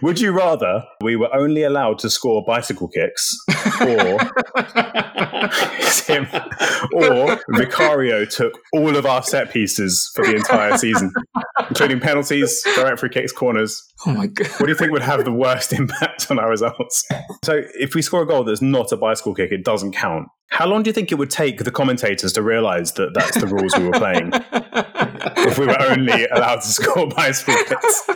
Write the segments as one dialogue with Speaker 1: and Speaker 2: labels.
Speaker 1: Would you rather we were only allowed to score bicycle kicks or him, or Vicario took all of our set pieces for the entire season, including penalties, direct free kicks, corners?
Speaker 2: Oh my god!
Speaker 1: What do you think would have the worst impact on our results? So, if we score a goal that's not a bicycle kick, it doesn't count. How long do you think it would take the commentators to realise that that's the rules we were playing? if we were only allowed to score bicycle kicks.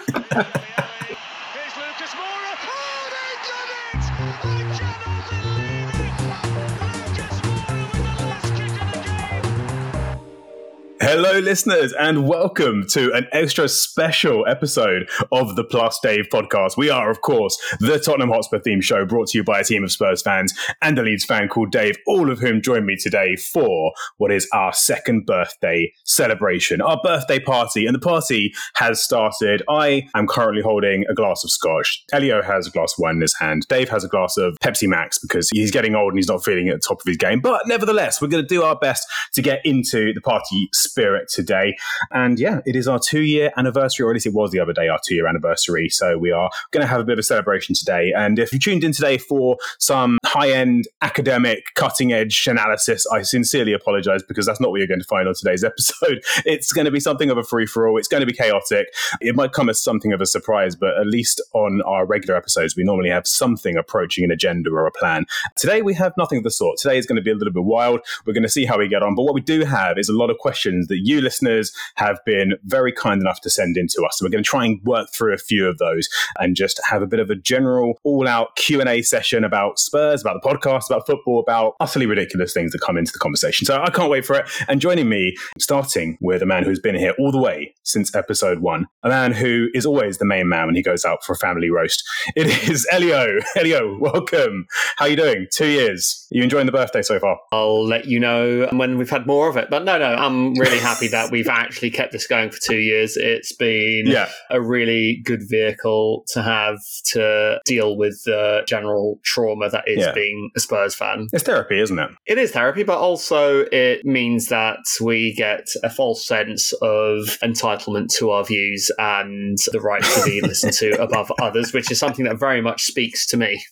Speaker 1: Hello, listeners, and welcome to an extra special episode of the Plus Dave podcast. We are, of course, the Tottenham Hotspur theme show brought to you by a team of Spurs fans and a Leeds fan called Dave, all of whom join me today for what is our second birthday celebration, our birthday party. And the party has started. I am currently holding a glass of scotch. Elio has a glass of wine in his hand. Dave has a glass of Pepsi Max because he's getting old and he's not feeling at the top of his game. But nevertheless, we're going to do our best to get into the party spirit today. And yeah, it is our two year anniversary, or at least it was the other day, our two year anniversary. So we are going to have a bit of a celebration today. And if you tuned in today for some high end academic cutting edge analysis, I sincerely apologize because that's not what you're going to find on today's episode. It's going to be something of a free for all. It's going to be chaotic. It might come as something of a surprise, but at least on our regular episodes, we normally have something approaching an agenda or a plan. Today, we have nothing of the sort. Today is going to be a little bit wild. We're going to see how we get on. But what we do have is a lot of questions that you listeners have been very kind enough to send in to us. So we're going to try and work through a few of those and just have a bit of a general all-out Q&A session about Spurs, about the podcast, about football, about utterly ridiculous things that come into the conversation. So I can't wait for it. And joining me, starting with a man who's been here all the way since episode one, a man who is always the main man when he goes out for a family roast. It is Elio. Elio, welcome. How are you doing? Two years. Are you enjoying the birthday so far?
Speaker 2: I'll let you know when we've had more of it. But no, no, I'm really happy that we've actually kept this going for two years. It's been yeah. a really good vehicle to have to deal with the general trauma that is yeah. being a Spurs fan.
Speaker 1: It's therapy, isn't it?
Speaker 2: It is therapy, but also it means that we get a false sense of entitlement to our views and the right to be listened to above others, which is something that very much speaks to me.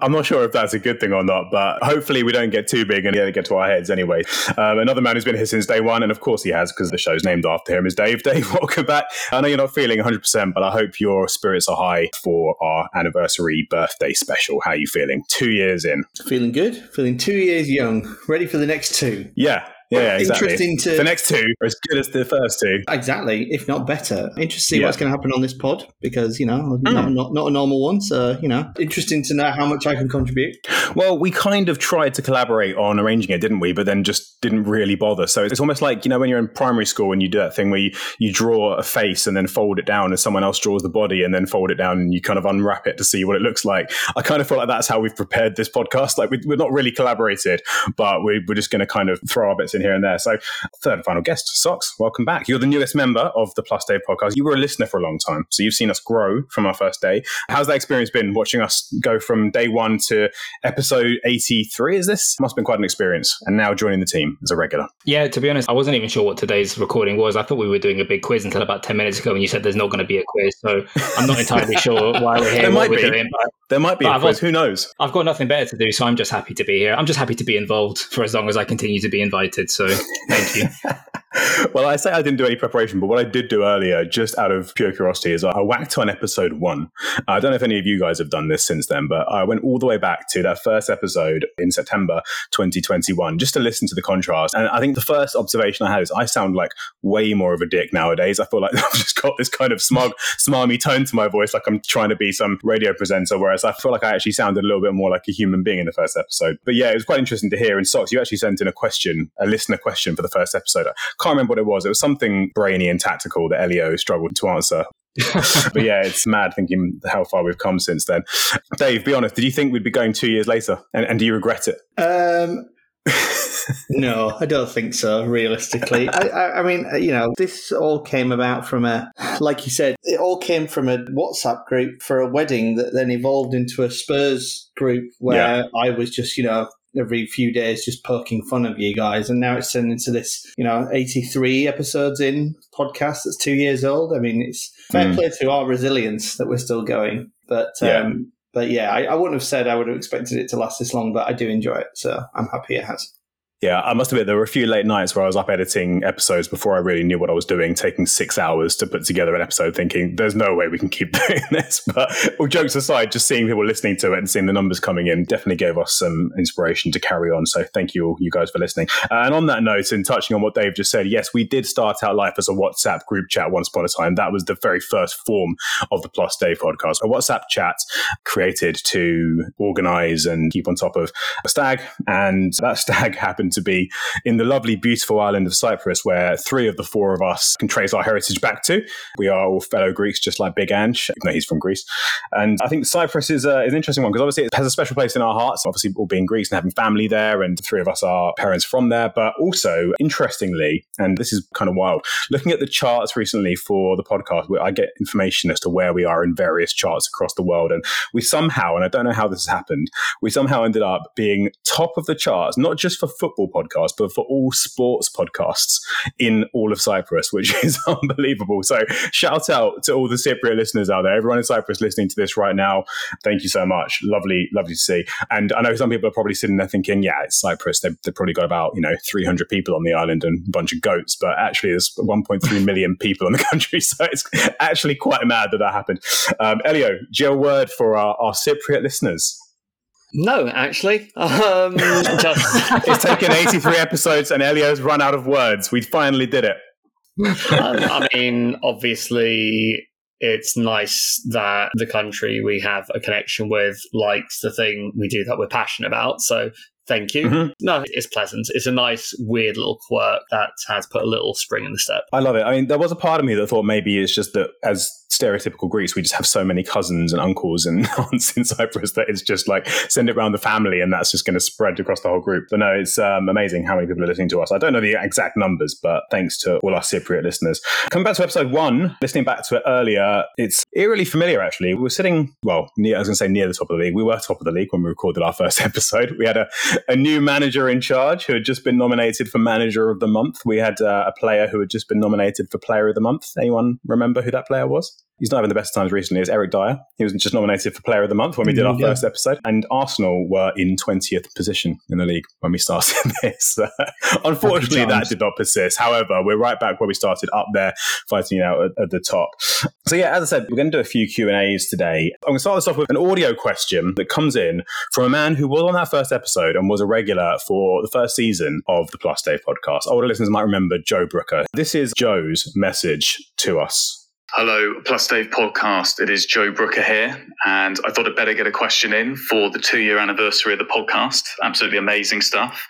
Speaker 1: I'm not sure if that's a good thing or not, but hopefully we don't get too big and get to our heads anyway. Um, another man who's been here since day one, and of course he has because the show's named after him, is Dave. Dave, welcome back. I know you're not feeling 100%, but I hope your spirits are high for our anniversary birthday special. How are you feeling? Two years in.
Speaker 3: Feeling good. Feeling two years young. Ready for the next two.
Speaker 1: Yeah. Yeah, exactly. Interesting to the next two are as good as the first two.
Speaker 3: Exactly, if not better. Interesting to see yeah. what's going to happen on this pod because you know mm. not, not, not a normal one. So you know, interesting to know how much I can contribute.
Speaker 1: Well, we kind of tried to collaborate on arranging it, didn't we? But then just didn't really bother. So it's almost like you know when you're in primary school and you do that thing where you, you draw a face and then fold it down, and someone else draws the body and then fold it down, and you kind of unwrap it to see what it looks like. I kind of feel like that's how we've prepared this podcast. Like we, are not really collaborated, but we, we're just going to kind of throw our bits in here and there. So, third and final guest, Socks, welcome back. You're the newest member of the Plus Dave podcast. You were a listener for a long time, so you've seen us grow from our first day. How's that experience been watching us go from day one to episode 83? Is this? Must have been quite an experience. And now joining the team as a regular.
Speaker 4: Yeah, to be honest, I wasn't even sure what today's recording was. I thought we were doing a big quiz until about 10 minutes ago when you said there's not going to be a quiz. So I'm not entirely sure why we're here.
Speaker 1: There might
Speaker 4: be.
Speaker 1: Doing, there might be a quiz. Who knows?
Speaker 4: I've got nothing better to do, so I'm just happy to be here. I'm just happy to be involved for as long as I continue to be invited. So thank you.
Speaker 1: well, I say I didn't do any preparation, but what I did do earlier, just out of pure curiosity, is I whacked on episode one. I don't know if any of you guys have done this since then, but I went all the way back to that first episode in September 2021 just to listen to the contrast. And I think the first observation I had is I sound like way more of a dick nowadays. I feel like I've just got this kind of smug, smarmy tone to my voice, like I'm trying to be some radio presenter, whereas I feel like I actually sounded a little bit more like a human being in the first episode. But yeah, it was quite interesting to hear. And Socks, you actually sent in a question, a listener question for the first episode. I can't remember what it was. It was something brainy and tactical that Elio struggled to answer. but yeah, it's mad thinking how far we've come since then. Dave, be honest, did you think we'd be going two years later? And, and do you regret it?
Speaker 3: Um, no, I don't think so. Realistically, I, I, I, mean, you know, this all came about from a, like you said, it all came from a WhatsApp group for a wedding that then evolved into a Spurs group where yeah. I was just, you know, every few days just poking fun of you guys. And now it's turned into this, you know, 83 episodes in podcast that's two years old. I mean, it's fair mm. play to our resilience that we're still going. But, yeah. um, but yeah, I, I wouldn't have said I would have expected it to last this long, but I do enjoy it. So I'm happy it has.
Speaker 1: Yeah, I must admit there were a few late nights where I was up editing episodes before I really knew what I was doing, taking six hours to put together an episode, thinking there's no way we can keep doing this. But all jokes aside, just seeing people listening to it and seeing the numbers coming in definitely gave us some inspiration to carry on. So thank you all, you guys, for listening. Uh, and on that note, and touching on what Dave just said, yes, we did start out life as a WhatsApp group chat once upon a time. That was the very first form of the Plus Dave podcast, a WhatsApp chat created to organize and keep on top of a stag. And that stag happened to be in the lovely, beautiful island of Cyprus, where three of the four of us can trace our heritage back to. We are all fellow Greeks, just like Big Ange, even though he's from Greece. And I think Cyprus is, uh, is an interesting one because obviously it has a special place in our hearts, obviously all being Greeks and having family there, and three of us are parents from there. But also, interestingly, and this is kind of wild, looking at the charts recently for the podcast, I get information as to where we are in various charts across the world. And we somehow, and I don't know how this has happened, we somehow ended up being top of the charts, not just for football podcasts podcast, but for all sports podcasts in all of Cyprus, which is unbelievable. So shout out to all the Cypriot listeners out there, everyone in Cyprus listening to this right now. Thank you so much. Lovely, lovely to see. And I know some people are probably sitting there thinking, yeah, it's Cyprus. They've, they've probably got about, you know, 300 people on the island and a bunch of goats, but actually there's 1.3 million people in the country. So it's actually quite mad that that happened. Um, Elio, do you have a word for our, our Cypriot listeners?
Speaker 2: No, actually. Um,
Speaker 1: just... it's taken 83 episodes and Elio's run out of words. We finally did it.
Speaker 2: um, I mean, obviously, it's nice that the country we have a connection with likes the thing we do that we're passionate about. So Thank you. Mm-hmm. No, it's pleasant. It's a nice, weird little quirk that has put a little spring in the step.
Speaker 1: I love it. I mean, there was a part of me that thought maybe it's just that as stereotypical Greeks, we just have so many cousins and uncles and aunts in Cyprus that it's just like send it around the family and that's just going to spread across the whole group. But no, it's um, amazing how many people are listening to us. I don't know the exact numbers, but thanks to all our Cypriot listeners. Coming back to episode one, listening back to it earlier, it's eerily familiar actually. We were sitting, well, near, I was going to say near the top of the league. We were top of the league when we recorded our first episode. We had a, a new manager in charge who had just been nominated for manager of the month. We had uh, a player who had just been nominated for player of the month. Anyone remember who that player was? He's not having the best times recently, is Eric Dier. He was just nominated for Player of the Month when we did mm, our yeah. first episode. And Arsenal were in 20th position in the league when we started this. unfortunately, that did not persist. However, we're right back where we started, up there, fighting out at, at the top. So yeah, as I said, we're going to do a few Q&As today. I'm going to start this off with an audio question that comes in from a man who was on that first episode and was a regular for the first season of the Plus Dave podcast. Older listeners might remember Joe Brooker. This is Joe's message to us.
Speaker 5: Hello, Plus Dave podcast. It is Joe Brooker here, and I thought I'd better get a question in for the two year anniversary of the podcast. Absolutely amazing stuff.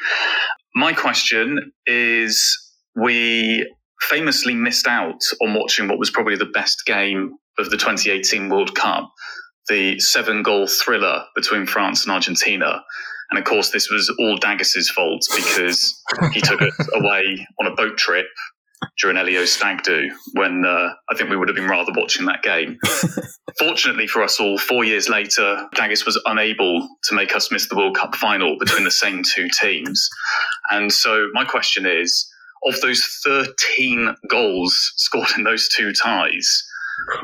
Speaker 5: My question is we famously missed out on watching what was probably the best game of the 2018 World Cup, the seven goal thriller between France and Argentina. And of course, this was all Daggers's fault because he took us away on a boat trip during Elio's stag do when uh, I think we would have been rather watching that game. Fortunately for us all, four years later, Daggis was unable to make us miss the World Cup final between the same two teams. And so my question is of those 13 goals scored in those two ties,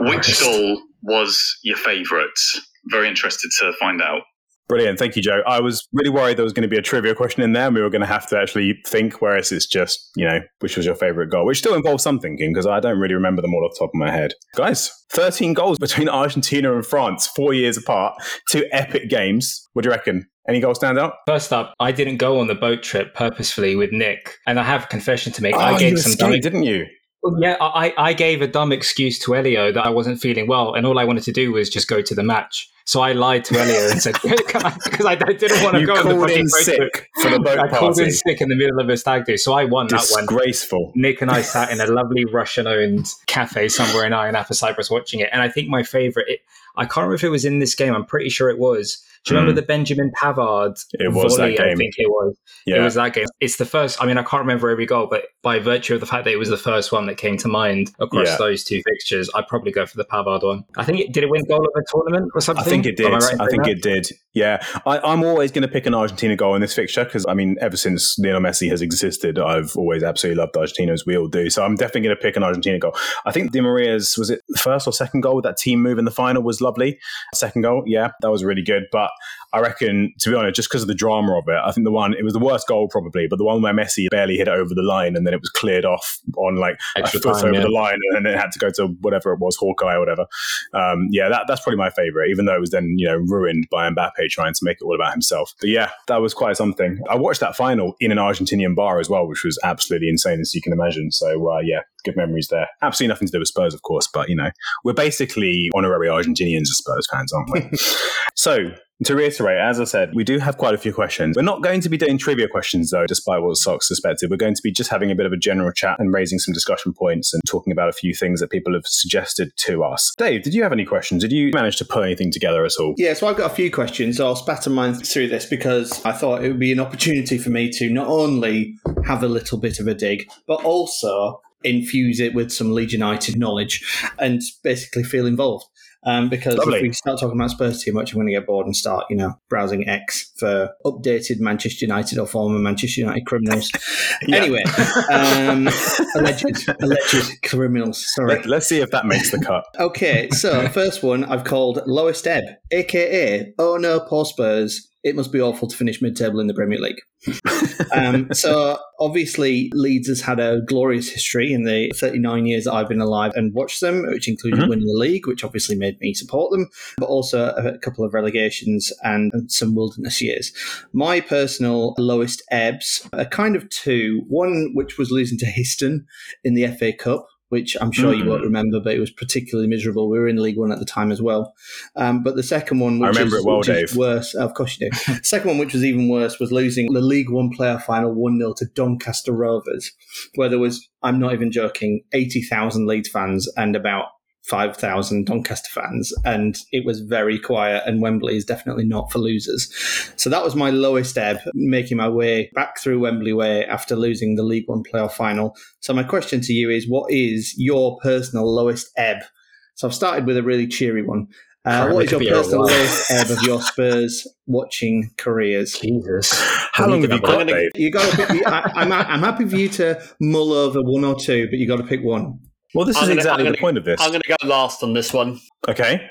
Speaker 5: which goal was your favourite? Very interested to find out.
Speaker 1: Brilliant. Thank you, Joe. I was really worried there was going to be a trivia question in there and we were going to have to actually think, whereas it's just, you know, which was your favorite goal, which still involves some thinking because I don't really remember them all off the top of my head. Guys, 13 goals between Argentina and France, four years apart, two epic games. What do you reckon? Any goals stand out?
Speaker 4: First up, I didn't go on the boat trip purposefully with Nick, and I have a confession to make. Oh, I gave some
Speaker 1: didn't you?
Speaker 4: Oh, yeah, I, I gave a dumb excuse to Elio that I wasn't feeling well, and all I wanted to do was just go to the match. So I lied to Elio and said, because I, I, didn't want to
Speaker 1: you
Speaker 4: go
Speaker 1: on the fucking sick for the boat I
Speaker 4: party. called in sick in the middle of a stag do. So I won that one.
Speaker 1: Disgraceful.
Speaker 4: Nick and I sat in a lovely Russian owned cafe somewhere in Ayia Cyprus watching it. And I think my favorite, it, I can't remember if it was in this game. I'm pretty sure it was. Do you mm. remember the Benjamin Pavard
Speaker 1: it was
Speaker 4: volley?
Speaker 1: That game.
Speaker 4: I think it was. Yeah. It was that game. It's the first. I mean, I can't remember every goal, but by virtue of the fact that it was the first one that came to mind across yeah. those two fixtures, I'd probably go for the Pavard one. I think it did it win goal of the tournament or something.
Speaker 1: I think it did. Right I think that? it did. Yeah, I, am always going to pick an Argentina goal in this fixture because I mean, ever since Lionel Messi has existed, I've always absolutely loved Argentina as we all do. So I'm definitely going to pick an Argentina goal. I think Di Maria's was it first or second goal with that team move in the final was lovely. Second goal, yeah, that was really good. But I reckon, to be honest, just because of the drama of it, I think the one it was the worst goal probably, but the one where Messi barely hit it over the line and then it was cleared off on like Extra a foot time, over yeah. the line and then it had to go to whatever it was, Hawkeye or whatever. Um, yeah, that, that's probably my favorite, even though it was then you know ruined by Mbappe trying to make it all about himself. But yeah, that was quite something. I watched that final in an Argentinian bar as well, which was absolutely insane as you can imagine. So uh, yeah, good memories there. Absolutely nothing to do with Spurs, of course, but you know we're basically honorary Argentinians as Spurs fans, aren't we? so to reiterate, as I said, we do have quite a few questions. We're not going to be doing trivia questions, though, despite what Socks suspected. We're going to be just having a bit of a general chat and raising some discussion points and talking about a few things that people have suggested to us. Dave, did you have any questions? Did you manage to put anything together at all?
Speaker 3: Yeah, so I've got a few questions. I'll spatter mine through this because I thought it would be an opportunity for me to not only have a little bit of a dig, but also infuse it with some Leeds United knowledge and basically feel involved. Um, because Lovely. if we start talking about Spurs too much, I'm going to get bored and start, you know, browsing X for updated Manchester United or former Manchester United criminals. Anyway, um, alleged, alleged criminals. Sorry.
Speaker 1: Let, us see if that makes the cut.
Speaker 3: okay, so first one I've called Lowest Ebb, aka Oh No, Poor Spurs it must be awful to finish mid-table in the Premier League. um, so obviously, Leeds has had a glorious history in the 39 years that I've been alive and watched them, which included mm-hmm. winning the league, which obviously made me support them, but also a couple of relegations and some wilderness years. My personal lowest ebbs are kind of two. One, which was losing to Histon in the FA Cup, which I'm sure mm. you won't mm. remember, but it was particularly miserable. We were in League One at the time as well. Um, but the second one, which,
Speaker 1: I remember
Speaker 3: is,
Speaker 1: it well, Dave.
Speaker 3: worse, of course you do. second one, which was even worse, was losing the League One player final 1 0 to Doncaster Rovers, where there was, I'm not even joking, 80,000 Leeds fans and about 5,000 Doncaster fans, and it was very quiet. And Wembley is definitely not for losers. So that was my lowest ebb, making my way back through Wembley Way after losing the League One playoff final. So my question to you is, what is your personal lowest ebb? So I've started with a really cheery one. Uh, what is your personal lowest ebb of your Spurs watching careers?
Speaker 4: Jesus,
Speaker 1: how long have you got, Dave?
Speaker 3: You got to pick. I, I'm, I'm happy for you to mull over one or two, but you got to pick one.
Speaker 1: Well, this I'm is gonna, exactly
Speaker 2: gonna,
Speaker 1: the point of this.
Speaker 2: I'm going to go last on this one.
Speaker 1: Okay.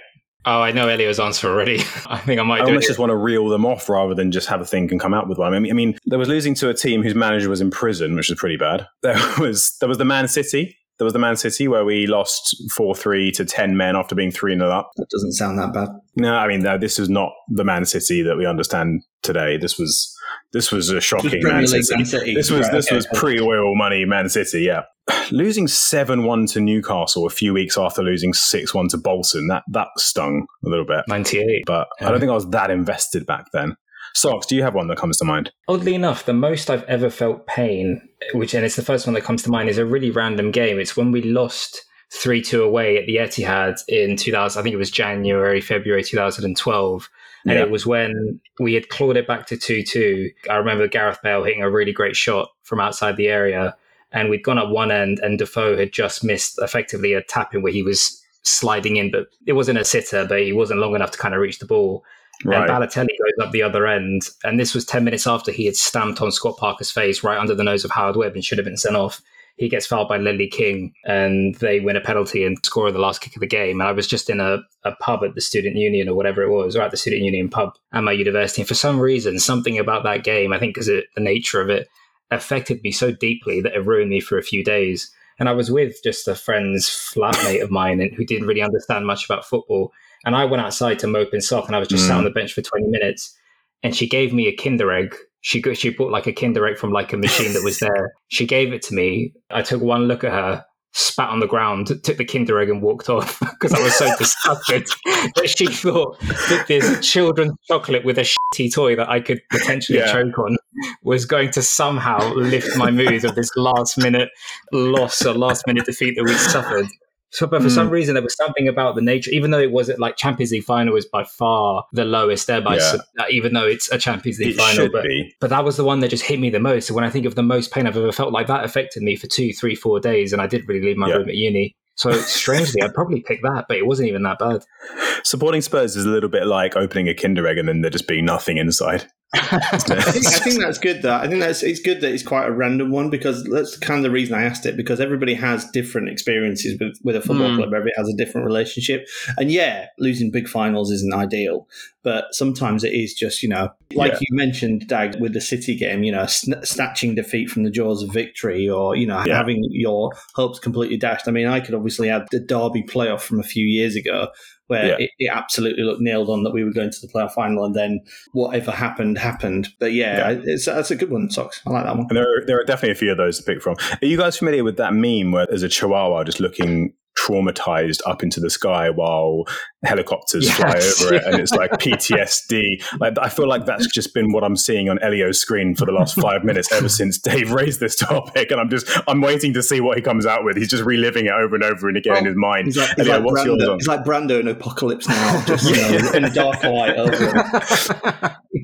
Speaker 4: Oh, I know Elio's answer already. I think I might. I
Speaker 1: almost just want to reel them off rather than just have a think and come out with one. I mean, I mean, there was losing to a team whose manager was in prison, which is pretty bad. There was there was the Man City. There was the Man City where we lost four three to ten men after being three 0 up.
Speaker 3: That doesn't sound that bad.
Speaker 1: No, I mean, no, this is not the Man City that we understand today. This was this was a shocking Man City. Man City. This was right, this okay. was pre-oil money Man City. Yeah, losing seven one to Newcastle a few weeks after losing six one to Bolton that that stung a little bit.
Speaker 4: Ninety eight,
Speaker 1: but yeah. I don't think I was that invested back then. Socks, do you have one that comes to mind?
Speaker 4: Oddly enough, the most I've ever felt pain, which and it's the first one that comes to mind, is a really random game. It's when we lost three two away at the Etihad in two thousand. I think it was January February two thousand and twelve and yeah. it was when we had clawed it back to 2 2. I remember Gareth Bale hitting a really great shot from outside the area. And we'd gone up one end, and Defoe had just missed effectively a tap in where he was sliding in, but it wasn't a sitter, but he wasn't long enough to kind of reach the ball. Right. And Balotelli goes up the other end. And this was 10 minutes after he had stamped on Scott Parker's face right under the nose of Howard Webb and should have been sent off he gets fouled by Ledley King and they win a penalty and score the last kick of the game. And I was just in a, a pub at the student union or whatever it was, or at the student union pub at my university. And for some reason, something about that game, I think because the nature of it, affected me so deeply that it ruined me for a few days. And I was with just a friend's flatmate of mine and who didn't really understand much about football. And I went outside to mope and sock and I was just mm. sat on the bench for 20 minutes. And she gave me a Kinder egg she got, she bought like a Kinder egg from like a machine that was there. She gave it to me. I took one look at her, spat on the ground, took the Kinder egg and walked off because I was so disgusted that she thought that this children's chocolate with a shitty toy that I could potentially yeah. choke on was going to somehow lift my mood of this last minute loss or last minute defeat that we suffered. So, but for mm. some hmm. reason, there was something about the nature, even though it wasn't like Champions League final was by far the lowest there, by yeah. Even though it's a Champions League
Speaker 1: it
Speaker 4: final. But,
Speaker 1: be.
Speaker 4: but that was the one that just hit me the most. So when I think of the most pain I've ever felt, like that affected me for two, three, four days, and I did really leave my yeah. room at uni. So strangely, I'd probably pick that, but it wasn't even that bad.
Speaker 1: Supporting Spurs is a little bit like opening a Kinder Egg and then there just being nothing inside.
Speaker 3: I, think, I think that's good. That I think that's it's good that it's quite a random one because that's kind of the reason I asked it because everybody has different experiences with with a football mm. club. Everybody has a different relationship, and yeah, losing big finals isn't ideal, but sometimes it is just you know, like yeah. you mentioned, Dag, with the City game, you know, sn- snatching defeat from the jaws of victory, or you know, yeah. having your hopes completely dashed. I mean, I could obviously add the Derby playoff from a few years ago where yeah. it, it, absolutely looked nailed on that we were going to the playoff final, and then whatever happened happened. But yeah, yeah. it's that's a good one, Socks. I like that one.
Speaker 1: And there are, there are definitely a few of those to pick from. Are you guys familiar with that meme where there's a chihuahua just looking traumatized up into the sky while helicopters yes, fly over it and it's like PTSD. Like I feel like that's just been what I'm seeing on Elio's screen for the last five minutes ever since Dave raised this topic. And I'm just I'm waiting to see what he comes out with. He's just reliving it over and over and again well, in his mind.
Speaker 3: He's like, he's Elio, like what's Brando, yours on? He's like Brando in Apocalypse now, just you know, in a dark light over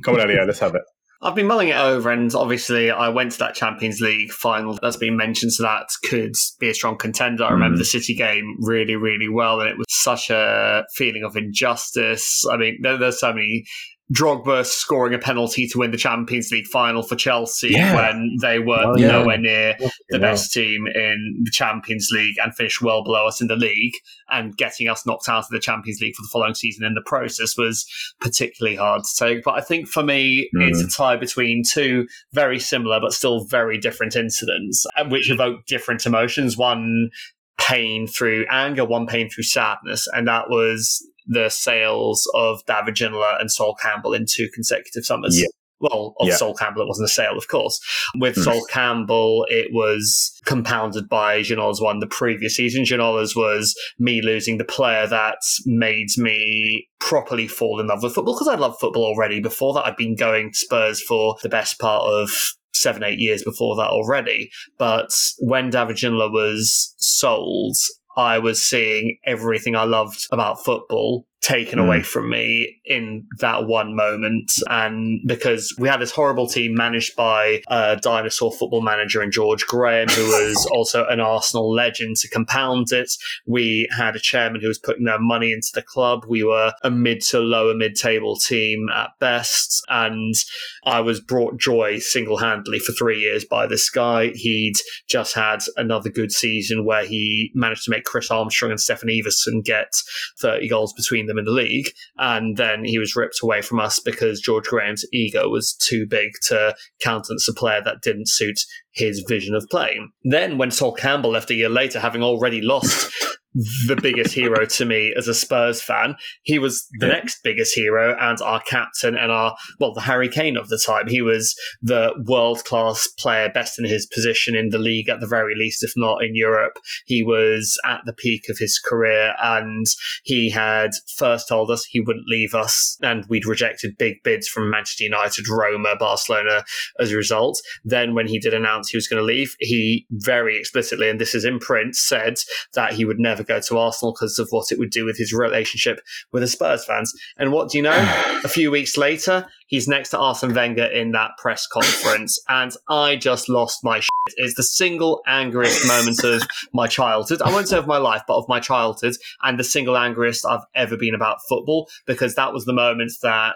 Speaker 1: Come on, Elio, let's have it.
Speaker 2: I've been mulling it over, and obviously, I went to that Champions League final that's been mentioned, so that could be a strong contender. I remember mm. the City game really, really well, and it was such a feeling of injustice. I mean, there, there's so many Drogba scoring a penalty to win the Champions League final for Chelsea yeah. when they were oh, yeah. nowhere near the best team in the Champions League and finished well below us in the league, and getting us knocked out of the Champions League for the following season in the process was particularly hard to take. But I think for me, mm. it's a tie between two very similar but still very different incidents, which evoke different emotions. One pain through anger, one pain through sadness. And that was the sales of David Ginola and Sol Campbell in two consecutive summers. Yeah. Well, of yeah. Sol Campbell, it wasn't a sale, of course. With mm. Sol Campbell, it was compounded by Ginola's one the previous season. Ginola's was me losing the player that made me properly fall in love with football because I loved football already. Before that, I'd been going Spurs for the best part of seven, eight years before that already. But when David Ginola was sold, I was seeing everything I loved about football taken mm. away from me in that one moment. And because we had this horrible team managed by a dinosaur football manager in George Graham, who was also an Arsenal legend to compound it. We had a chairman who was putting their money into the club. We were a mid to lower mid table team at best. And I was brought joy single handedly for three years by this guy. He'd just had another good season where he managed to make Chris Armstrong and Steffen Iversen get 30 goals between them in the league. And then he was ripped away from us because George Graham's ego was too big to countenance a player that didn't suit his vision of playing. Then, when Sol Campbell left a year later, having already lost the biggest hero to me as a Spurs fan. He was the yeah. next biggest hero and our captain and our, well, the Harry Kane of the time. He was the world class player, best in his position in the league at the very least, if not in Europe. He was at the peak of his career and he had first told us he wouldn't leave us and we'd rejected big bids from Manchester United, Roma, Barcelona as a result. Then when he did announce he was going to leave, he very explicitly, and this is in print, said that he would never never go to Arsenal because of what it would do with his relationship with the Spurs fans. And what do you know? a few weeks later, he's next to Arsene Wenger in that press conference, and I just lost my shit. It's the single angriest moment of my childhood. I won't say of my life, but of my childhood, and the single angriest I've ever been about football because that was the moment that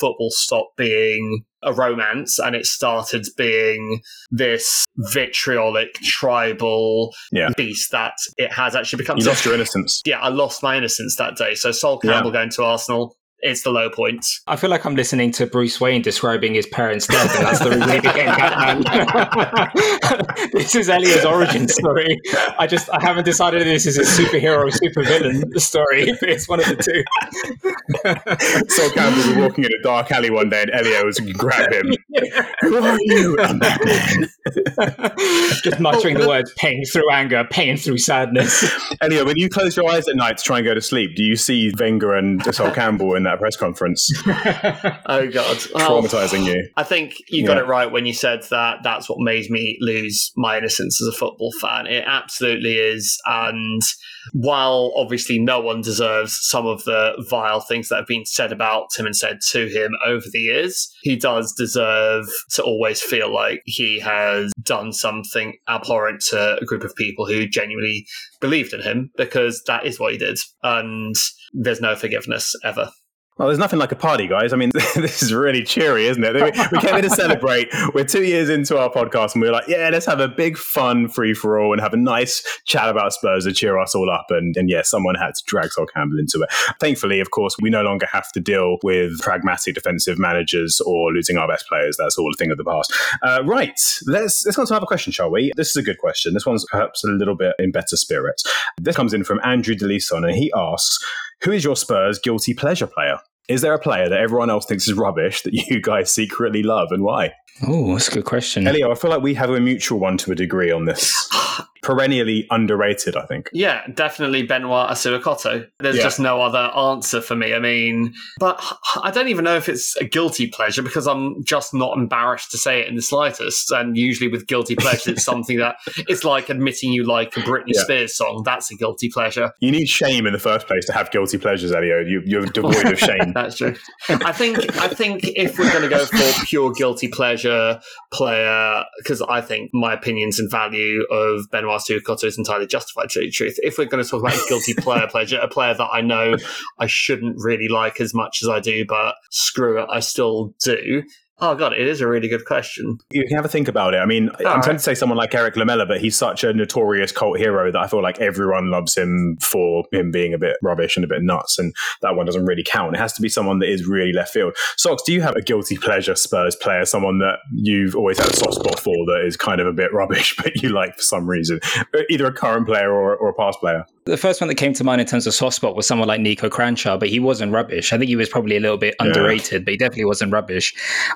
Speaker 2: football stopped being a romance and it started being this vitriolic tribal yeah. beast that it has actually become.
Speaker 1: You lost your innocence.
Speaker 2: Yeah, I lost my innocence that day. So Sol Campbell yeah. going to Arsenal, it's the low point.
Speaker 4: I feel like I'm listening to Bruce Wayne describing his parents' death, and that's the reason he became Batman. this is Elio's origin story. I just I haven't decided if this is a superhero or supervillain story. But it's one of the two.
Speaker 1: so Campbell was walking in a dark alley one day, and Elliot was grab him. Who are you?
Speaker 4: just muttering the words "pain through anger, pain through sadness."
Speaker 1: Elio, when you close your eyes at night to try and go to sleep, do you see Wenger and Sol Campbell in that? That press conference.
Speaker 2: oh God,
Speaker 1: traumatizing you.
Speaker 2: I think you got yeah. it right when you said that. That's what made me lose my innocence as a football fan. It absolutely is, and while obviously no one deserves some of the vile things that have been said about him and said to him over the years, he does deserve to always feel like he has done something abhorrent to a group of people who genuinely believed in him because that is what he did. And there's no forgiveness ever.
Speaker 1: Well, there's nothing like a party, guys. I mean, this is really cheery, isn't it? We came here to celebrate. We're two years into our podcast, and we are like, yeah, let's have a big, fun free for all and have a nice chat about Spurs to cheer us all up. And, and yeah, someone had to drag Sol Campbell into it. Thankfully, of course, we no longer have to deal with pragmatic defensive managers or losing our best players. That's all a thing of the past. Uh, right, let's let's go to another question, shall we? This is a good question. This one's perhaps a little bit in better spirits. This comes in from Andrew DeLison, and he asks. Who is your Spurs guilty pleasure player? Is there a player that everyone else thinks is rubbish that you guys secretly love and why?
Speaker 4: Oh, that's a good question.
Speaker 1: Elio, I feel like we have a mutual one to a degree on this. perennially underrated, I think.
Speaker 2: Yeah, definitely Benoit Assou-Ekotto. There's yeah. just no other answer for me. I mean, but I don't even know if it's a guilty pleasure because I'm just not embarrassed to say it in the slightest. And usually with guilty pleasure, it's something that it's like admitting you like a Britney yeah. Spears song. That's a guilty pleasure.
Speaker 1: You need shame in the first place to have guilty pleasures, Elio. You, are devoid of shame.
Speaker 2: That's true. I think I think if we're going to go for pure guilty pleasure player, because I think my opinions and value of Benoit Assou-Ekotto is entirely justified, to the truth. If we're going to talk about a guilty player pleasure, a player that I know I shouldn't really like as much as I do, but screw it, I still do, Oh god, it is a really good question.
Speaker 1: You can have a think about it. I mean, All I'm right. trying to say someone like Erik Lamela, but he's such a notorious cult hero that I feel like everyone loves him for him being a bit rubbish and a bit nuts, and that one doesn't really count. It has to be someone that is really left field. Socks, do you have a guilty pleasure Spurs player, someone that you've always had a soft spot for that is kind of a bit rubbish, but you like for some reason, either a current player or, or a past player?
Speaker 4: The first one that came to mind in terms of soft spot was someone like Niko Kranjčar, but he wasn't rubbish. I think he was probably a little bit yeah. underrated, but he definitely wasn't rubbish.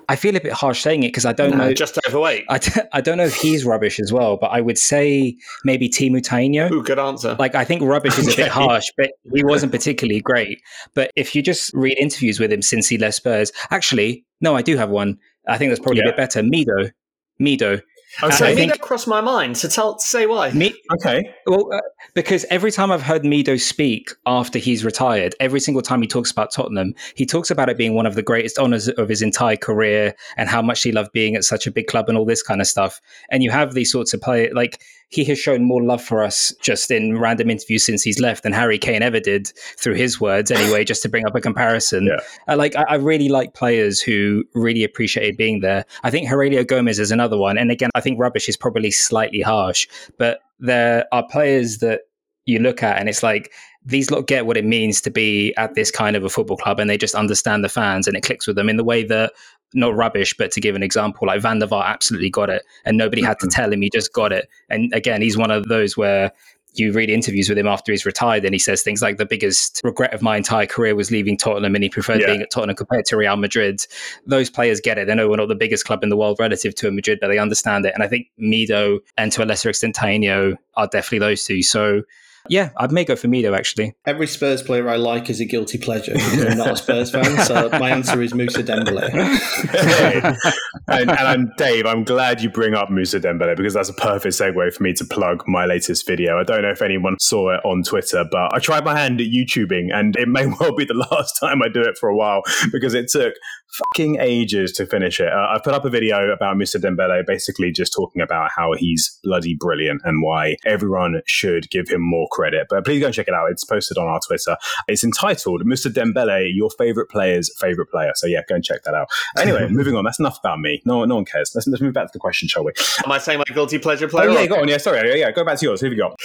Speaker 4: I feel a bit harsh saying it because I don't no, know.
Speaker 2: Just overweight.
Speaker 4: I t- I don't know if he's rubbish as well, but I would say maybe Teemu Tainio.
Speaker 2: Ooh, good answer.
Speaker 4: Like I think rubbish is a bit harsh, but he wasn't particularly great. But if you just read interviews with him since he left Spurs, actually, no, I do have one. I think that's probably yeah. a bit better. Mido. Mido.
Speaker 2: Okay. I think that crossed my mind. So tell, say why.
Speaker 1: Me, okay.
Speaker 4: Well, uh, because every time I've heard Mido speak after he's retired, every single time he talks about Tottenham, he talks about it being one of the greatest honors of his entire career and how much he loved being at such a big club and all this kind of stuff. And you have these sorts of play like he has shown more love for us just in random interviews since he's left than Harry Kane ever did through his words anyway, just to bring up a comparison. Yeah. I like I, I, really like players who really appreciated being there. I think Heurelho Gomes is another one. And again, I think rubbish is probably slightly harsh, but there are players that you look at and it's like these lot get what it means to be at this kind of a football club and they just understand the fans and it clicks with them in the way that not rubbish, but to give an example, like Van der Vaart absolutely got it, and nobody had to mm-hmm. tell him he just got it. And again, he's one of those where you read interviews with him after he's retired, and he says things like, "The biggest regret of my entire career was leaving Tottenham, and he preferred yeah. being at Tottenham compared to Real Madrid." Those players get it; they know we're not the biggest club in the world relative to Madrid, but they understand it. And I think Mido and to a lesser extent Tainio are definitely those two. So yeah, I'd may go for Mido actually.
Speaker 3: Every Spurs player I like is a guilty pleasure I'm not a Spurs fan. So my answer is Moussa Dembele.
Speaker 1: and, and I'm Dave. I'm glad you bring up Moussa Dembele because that's a perfect segue for me to plug my latest video. I don't know if anyone saw it on Twitter, but I tried my hand at YouTubing, and it may well be the last time I do it for a while because it took fucking ages to finish it. Uh, I've put up a video about Mr. Dembele, basically just talking about how he's bloody brilliant and why everyone should give him more credit. But please go and check it out. It's posted on our Twitter. It's entitled Mr. Dembele, your favorite player's favorite player. So yeah, go and check that out. Anyway, moving on. That's enough about me. No, no one cares. Let's, let's move back to the question, shall we?
Speaker 2: Am I saying my guilty pleasure player?
Speaker 1: Oh, yeah, go on. Yeah, sorry. Yeah, yeah, go back to yours. Who have you got?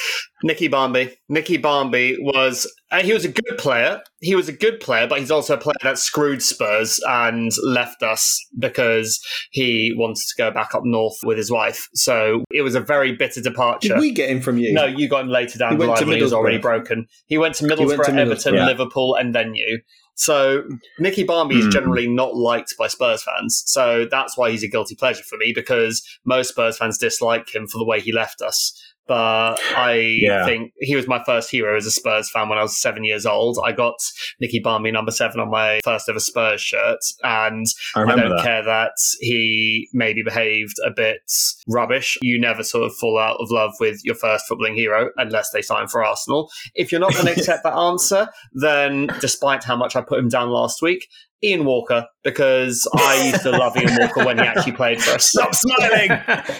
Speaker 2: Nicky Barmby. Nicky Barmby was uh, he was a good player. He was a good player, but he's also a player that screwed Spurs and left us because he wanted to go back up north with his wife. So it was a very bitter departure.
Speaker 3: Did we get him from you?
Speaker 2: No, you got him later down he the line when he was already broken. He went to Middlesbrough, went to Everton, yeah. Liverpool, and then you. So Nicky Barmby mm. is hmm. generally not liked by Spurs fans. So that's why he's a guilty pleasure for me because most Spurs fans dislike him for the way he left us. But I yeah. think he was my first hero as a Spurs fan when I was seven years old. I got Nicky Barmby number seven on my first ever Spurs shirt, and I, I don't that. care that he maybe behaved a bit rubbish. You never sort of fall out of love with your first footballing hero unless they sign for Arsenal. If you're not going to accept that answer, then despite how much I put him down last week, Ian Walker because I used to love Ian Walker when he actually played for us.
Speaker 1: Stop smiling,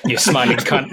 Speaker 4: you smiling cunt.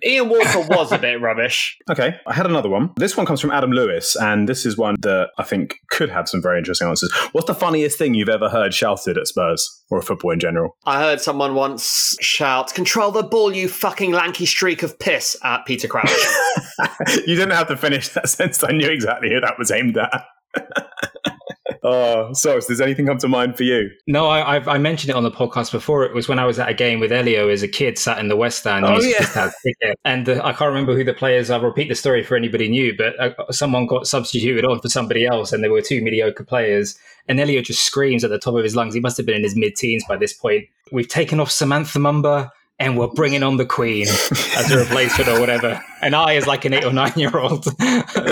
Speaker 2: Ian Walker was a bit rubbish.
Speaker 1: Okay, I had another one. This one comes from Adam Lewis, and this is one that I think could have some very interesting answers. What's the funniest thing you've ever heard shouted at Spurs or football in general?
Speaker 2: I heard someone once shout, "Control the ball, you fucking lanky streak of piss!" at Peter Crouch.
Speaker 1: you didn't have to finish that sentence. I knew exactly who that was aimed at. oh, so does anything come to mind for you?
Speaker 4: No, I, I've, i mentioned it on the podcast before. It was when I was at a game with Elio as a kid, sat in the West Stand.
Speaker 1: Oh, yeah.
Speaker 4: And uh, I can't remember who the players. I'll repeat the story for anybody new, but uh, someone got substituted on for somebody else, and there were two mediocre players. And Elio just screams at the top of his lungs. He must have been in his mid teens by this point. We've taken off Samantha Mumba and we're bringing on the queen as a replacement or whatever. And I, as like an eight or nine year old,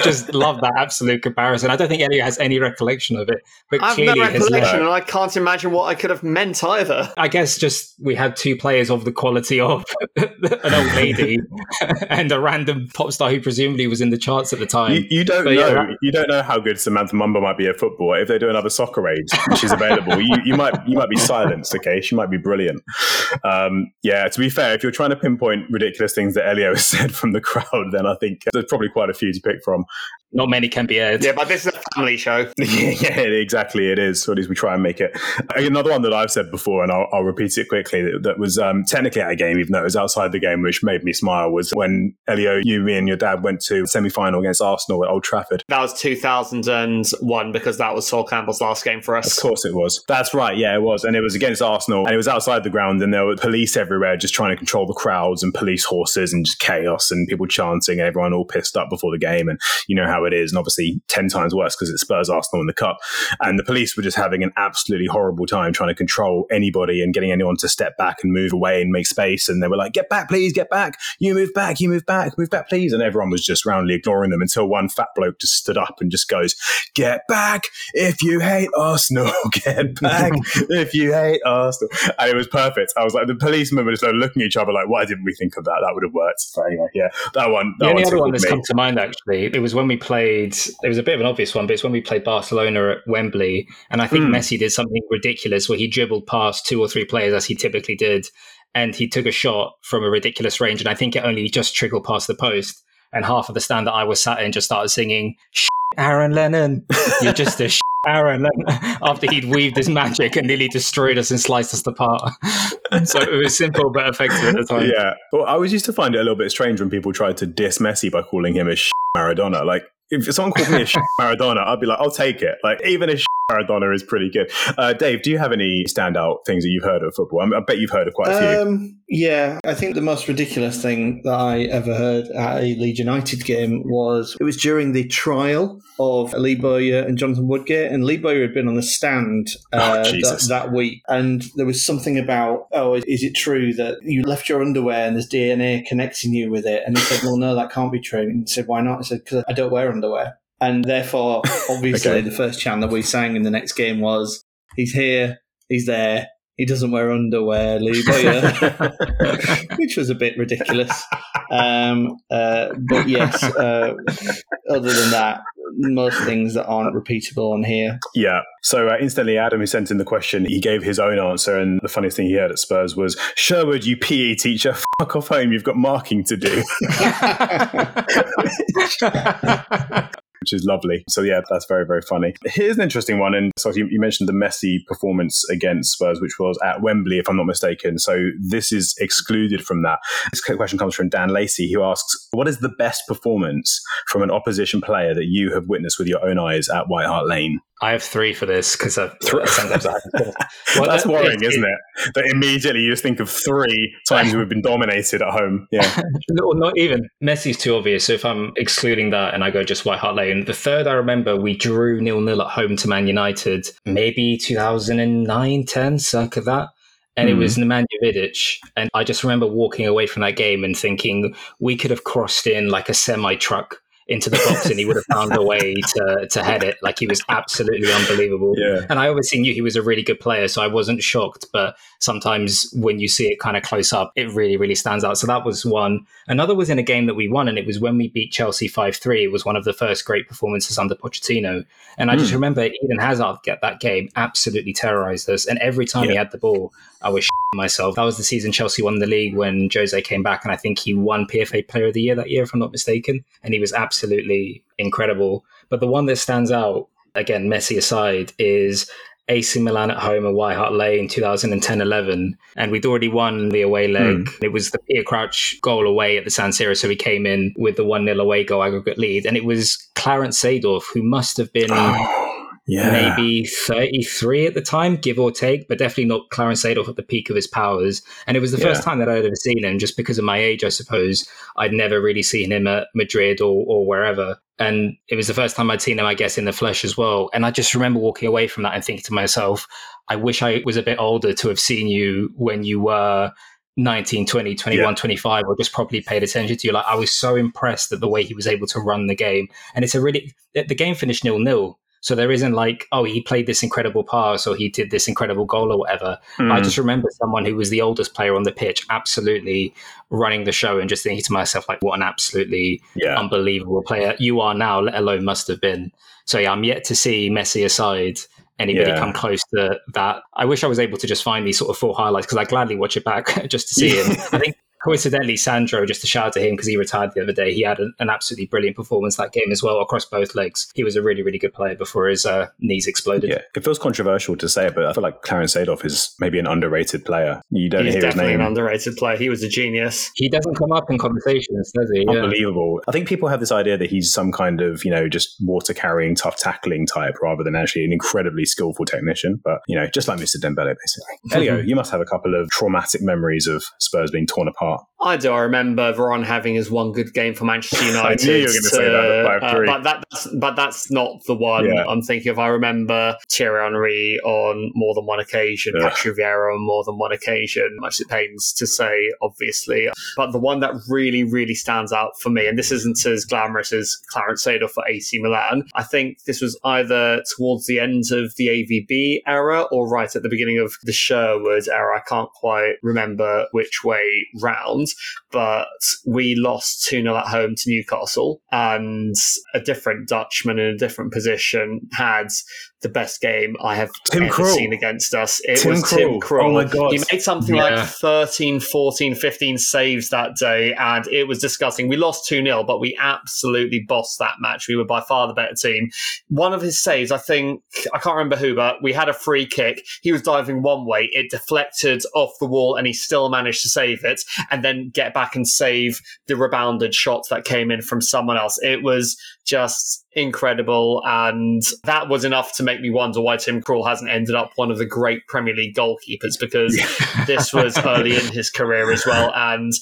Speaker 4: just love that absolute comparison. I don't think Elliot has any recollection of it, but
Speaker 2: I have no recollection, and I can't imagine what I could have meant either.
Speaker 4: I guess just we had two players of the quality of an old lady and a random pop star who presumably was in the charts at the time.
Speaker 1: You, you don't but know. Yeah, you don't know how good Samantha Mumba might be at football. If they do another soccer aid, she's available. you, you might you might be silenced. Okay, she might be brilliant. Um, yeah, to be fair, if you're trying to pinpoint ridiculous things that Elio has said from the crowd, then I think there's probably quite a few to pick from.
Speaker 4: Not many can be aired.
Speaker 2: Yeah, but this is a family show.
Speaker 1: yeah, yeah, exactly. It is. Or at least we try and make it. Another one that I've said before, and I'll, I'll repeat it quickly, that, that was um, technically at a game, even though it was outside the game, which made me smile, was when Elio, you, me, and your dad went to semi final against Arsenal at Old Trafford.
Speaker 2: That was 2001 because that was Sol Campbell's last game for us.
Speaker 1: Of course it was. That's right. Yeah, it was. And it was against Arsenal, and it was outside the ground, and there were police everywhere just trying to control the crowds and police horses and just chaos and people chanting, and everyone all pissed up before the game. And you know how it is. And obviously, 10 times worse because it Spurs Arsenal in the cup. And the police were just having an absolutely horrible time trying to control anybody and getting anyone to step back and move away and make space. And they were like, get back, please, get back. You move back, you move back, move back, please. And everyone was just roundly ignoring them until one fat bloke just stood up and just goes, get back if you hate Arsenal. Get back if you hate Arsenal. And it was perfect. I was like, the policemen were just like looking at each other like, why didn't we think of that? That would have worked. So anyway, yeah, that one. That
Speaker 4: the
Speaker 1: only
Speaker 4: other one that's me. come to mind actually, it was when we played, it was a bit of an obvious one, but it's when we played Barcelona at Wembley. And I think mm. Messi did something ridiculous where he dribbled past two or three players as he typically did. And he took a shot from a ridiculous range. And I think it only just trickled past the post. And half of the stand that I was sat in just started singing, Aaron Lennon, you're just a Aaron Lennon, after he'd weaved his magic and nearly destroyed us and sliced us apart. so it was simple but effective at the time.
Speaker 1: Yeah. Well, I always used to find it a little bit strange when people tried to diss Messi by calling him a sh Maradona. Like, if someone called me a Maradona, I'd be like, I'll take it. Like even a Maradona is pretty good. Uh, Dave, do you have any standout things that you've heard of football? I, bet you've heard of quite a few. Um,
Speaker 3: yeah, I think the most ridiculous thing that I ever heard at a Leeds United game was it was during the trial of Lee Bowyer and Jonathan Woodgate, and Lee Bowyer had been on the stand oh, uh, oh, that, that, week, and there was something about, oh, is it true that you left your underwear and there's DNA connecting you with it? And he said, well, no, that can't be true. And he said, why not? I said, because I don't wear underwear. And therefore, obviously, okay. the first chant that we sang in the next game was, he's here, he's there, he doesn't wear underwear, Lee Bowyer, which was a bit ridiculous. Um, uh, but yes, uh, other than that, most things that aren't repeatable on here.
Speaker 1: Yeah. So uh, instantly, Adam, who sent in the question, he gave his own answer. And the funniest thing he heard at Spurs was, Sherwood, you PE teacher, fuck off home. You've got marking to do. Which is lovely. So yeah, that's very, very funny. Here's an interesting one. And so you, you, mentioned the Messi performance against Spurs, which was at Wembley, if I'm not mistaken. So this is excluded from that. This question comes from Dan Lacey, who asks, what is the best performance from an opposition player that you have witnessed with your own eyes at White Hart Lane?
Speaker 4: I have three for this because sometimes I
Speaker 1: have well, That's worrying, is isn't it? That immediately you just think of three times we've been dominated at home. Yeah.
Speaker 4: no, not even. Messi's too obvious. So if I'm excluding that and I go just White Hart Lane, the third I remember we drew nil nil at home to Man United, maybe 2009 10, circa that. and mm. it was hmm. Nemanja Vidic. And I just remember walking away from that game and thinking we could have crossed in like a semi truck into the box and he would have found a way to, to head it. Like he was absolutely unbelievable.
Speaker 1: Yeah.
Speaker 4: And I obviously knew he was a really good player, so I wasn't shocked. But sometimes when you see it kind of close up, it really, really stands out. So that was one. Another was in a game that we won, and it was when we beat Chelsea 5 3. It was one of the first great performances under Pochettino. And I mm. just hmm. remember Eden Hazard get that game absolutely terrorized us. And every time yeah. he had the ball, I was myself. That was the season Chelsea won the league when Jose came back, and I think he won PFA Player of the Year that year, if I'm not mistaken. And he was absolutely incredible. But the one that stands out, again, Messi aside, is AC Milan at home at White Hart Lane 2010-11, and we'd already won the away leg. Mm. It was the Peter Crouch goal away at the San Siro, so we came in with the 1-0 away goal aggregate lead, and it was Clarence Seedorf, who must have been... Oh yeah. maybe 33 at the time, give or take, but definitely not Clarence Seedorf at the peak of his powers. And it was the yeah. first time that I'd ever seen him, just because of my age, I suppose. I'd never really seen him at Madrid or, or wherever. And it was the first time I'd seen him, I guess, in the flesh as well. And I just remember walking away from that and thinking to myself, I wish I was a bit older to have seen you when you were 19, 20, 21, yeah. 25, or just properly paid attention to you. Like, I was so impressed at the way he was able to run the game. And it's a really, the game finished nil nil. So there isn't like, oh, he played this incredible pass or he did this incredible goal or whatever. Mm. I hmm. just remember someone who was the oldest player on the pitch absolutely running the show and just thinking to myself, like, what an absolutely yeah. unbelievable player you are now, let alone must have been. So yeah, I'm yet to see Messi aside anybody yeah. come close to that. I wish I was able to just find these sort of full highlights because I gladly watch it back just to see him. I think coincidentally, Sandro, just a shout out to him because he retired the other day. He had an, an, absolutely brilliant performance that game as well across both legs. He was a really, really good player before his uh, knees exploded.
Speaker 1: Yeah, it feels controversial to say it, but I feel like Clarence Seedorf is maybe an underrated player. You don't
Speaker 2: He's
Speaker 1: hear
Speaker 2: his name.
Speaker 1: He's definitely an
Speaker 2: underrated player. He was a genius.
Speaker 4: He doesn't come up in conversations, does he?
Speaker 1: Unbelievable. Yeah. I think people have this idea that he's some kind of, you know, just water carrying, tough tackling type rather than actually an incredibly skillful technician. But, you know, just like Mr. Dembele, basically. Elio, you must have a couple of traumatic memories of Spurs being torn apart.
Speaker 2: I do. I remember Veron having his one good game for Manchester United.
Speaker 1: I knew you were going to say that.
Speaker 2: Uh, but that's but that's not the one yeah. I'm thinking of. I remember Thierry Henry on more than one occasion, yeah. Patrick Vieira on more than one occasion. Much it pains to say, obviously, but the one that really, really stands out for me, and this isn't as glamorous as Clarence Seedorf for AC Milan. I think this was either towards the end of the AVB era or right at the beginning of the Sherwood era. I can't quite remember which way round but we lost 2 0 at home to Newcastle, and a different Dutchman in a different position had the best game I have Tim ever Krul. seen against us. It Tim was Krul. Tim Krul.
Speaker 1: Oh my God.
Speaker 2: He made something yeah. like 13, 14, 15 saves that day, and it was disgusting. We lost 2 0, but we absolutely bossed that match. We were by far the better team. One of his saves, I think, I can't remember who, but we had a free kick. He was diving one way, it deflected off the wall, and he still managed to save it, and then get back and save the rebounded shot that came in from someone else. It was just incredible. And that was enough to make me wonder why Tim Krul hasn't ended up one of the great Premier League goalkeepers because this was early in his career as well. And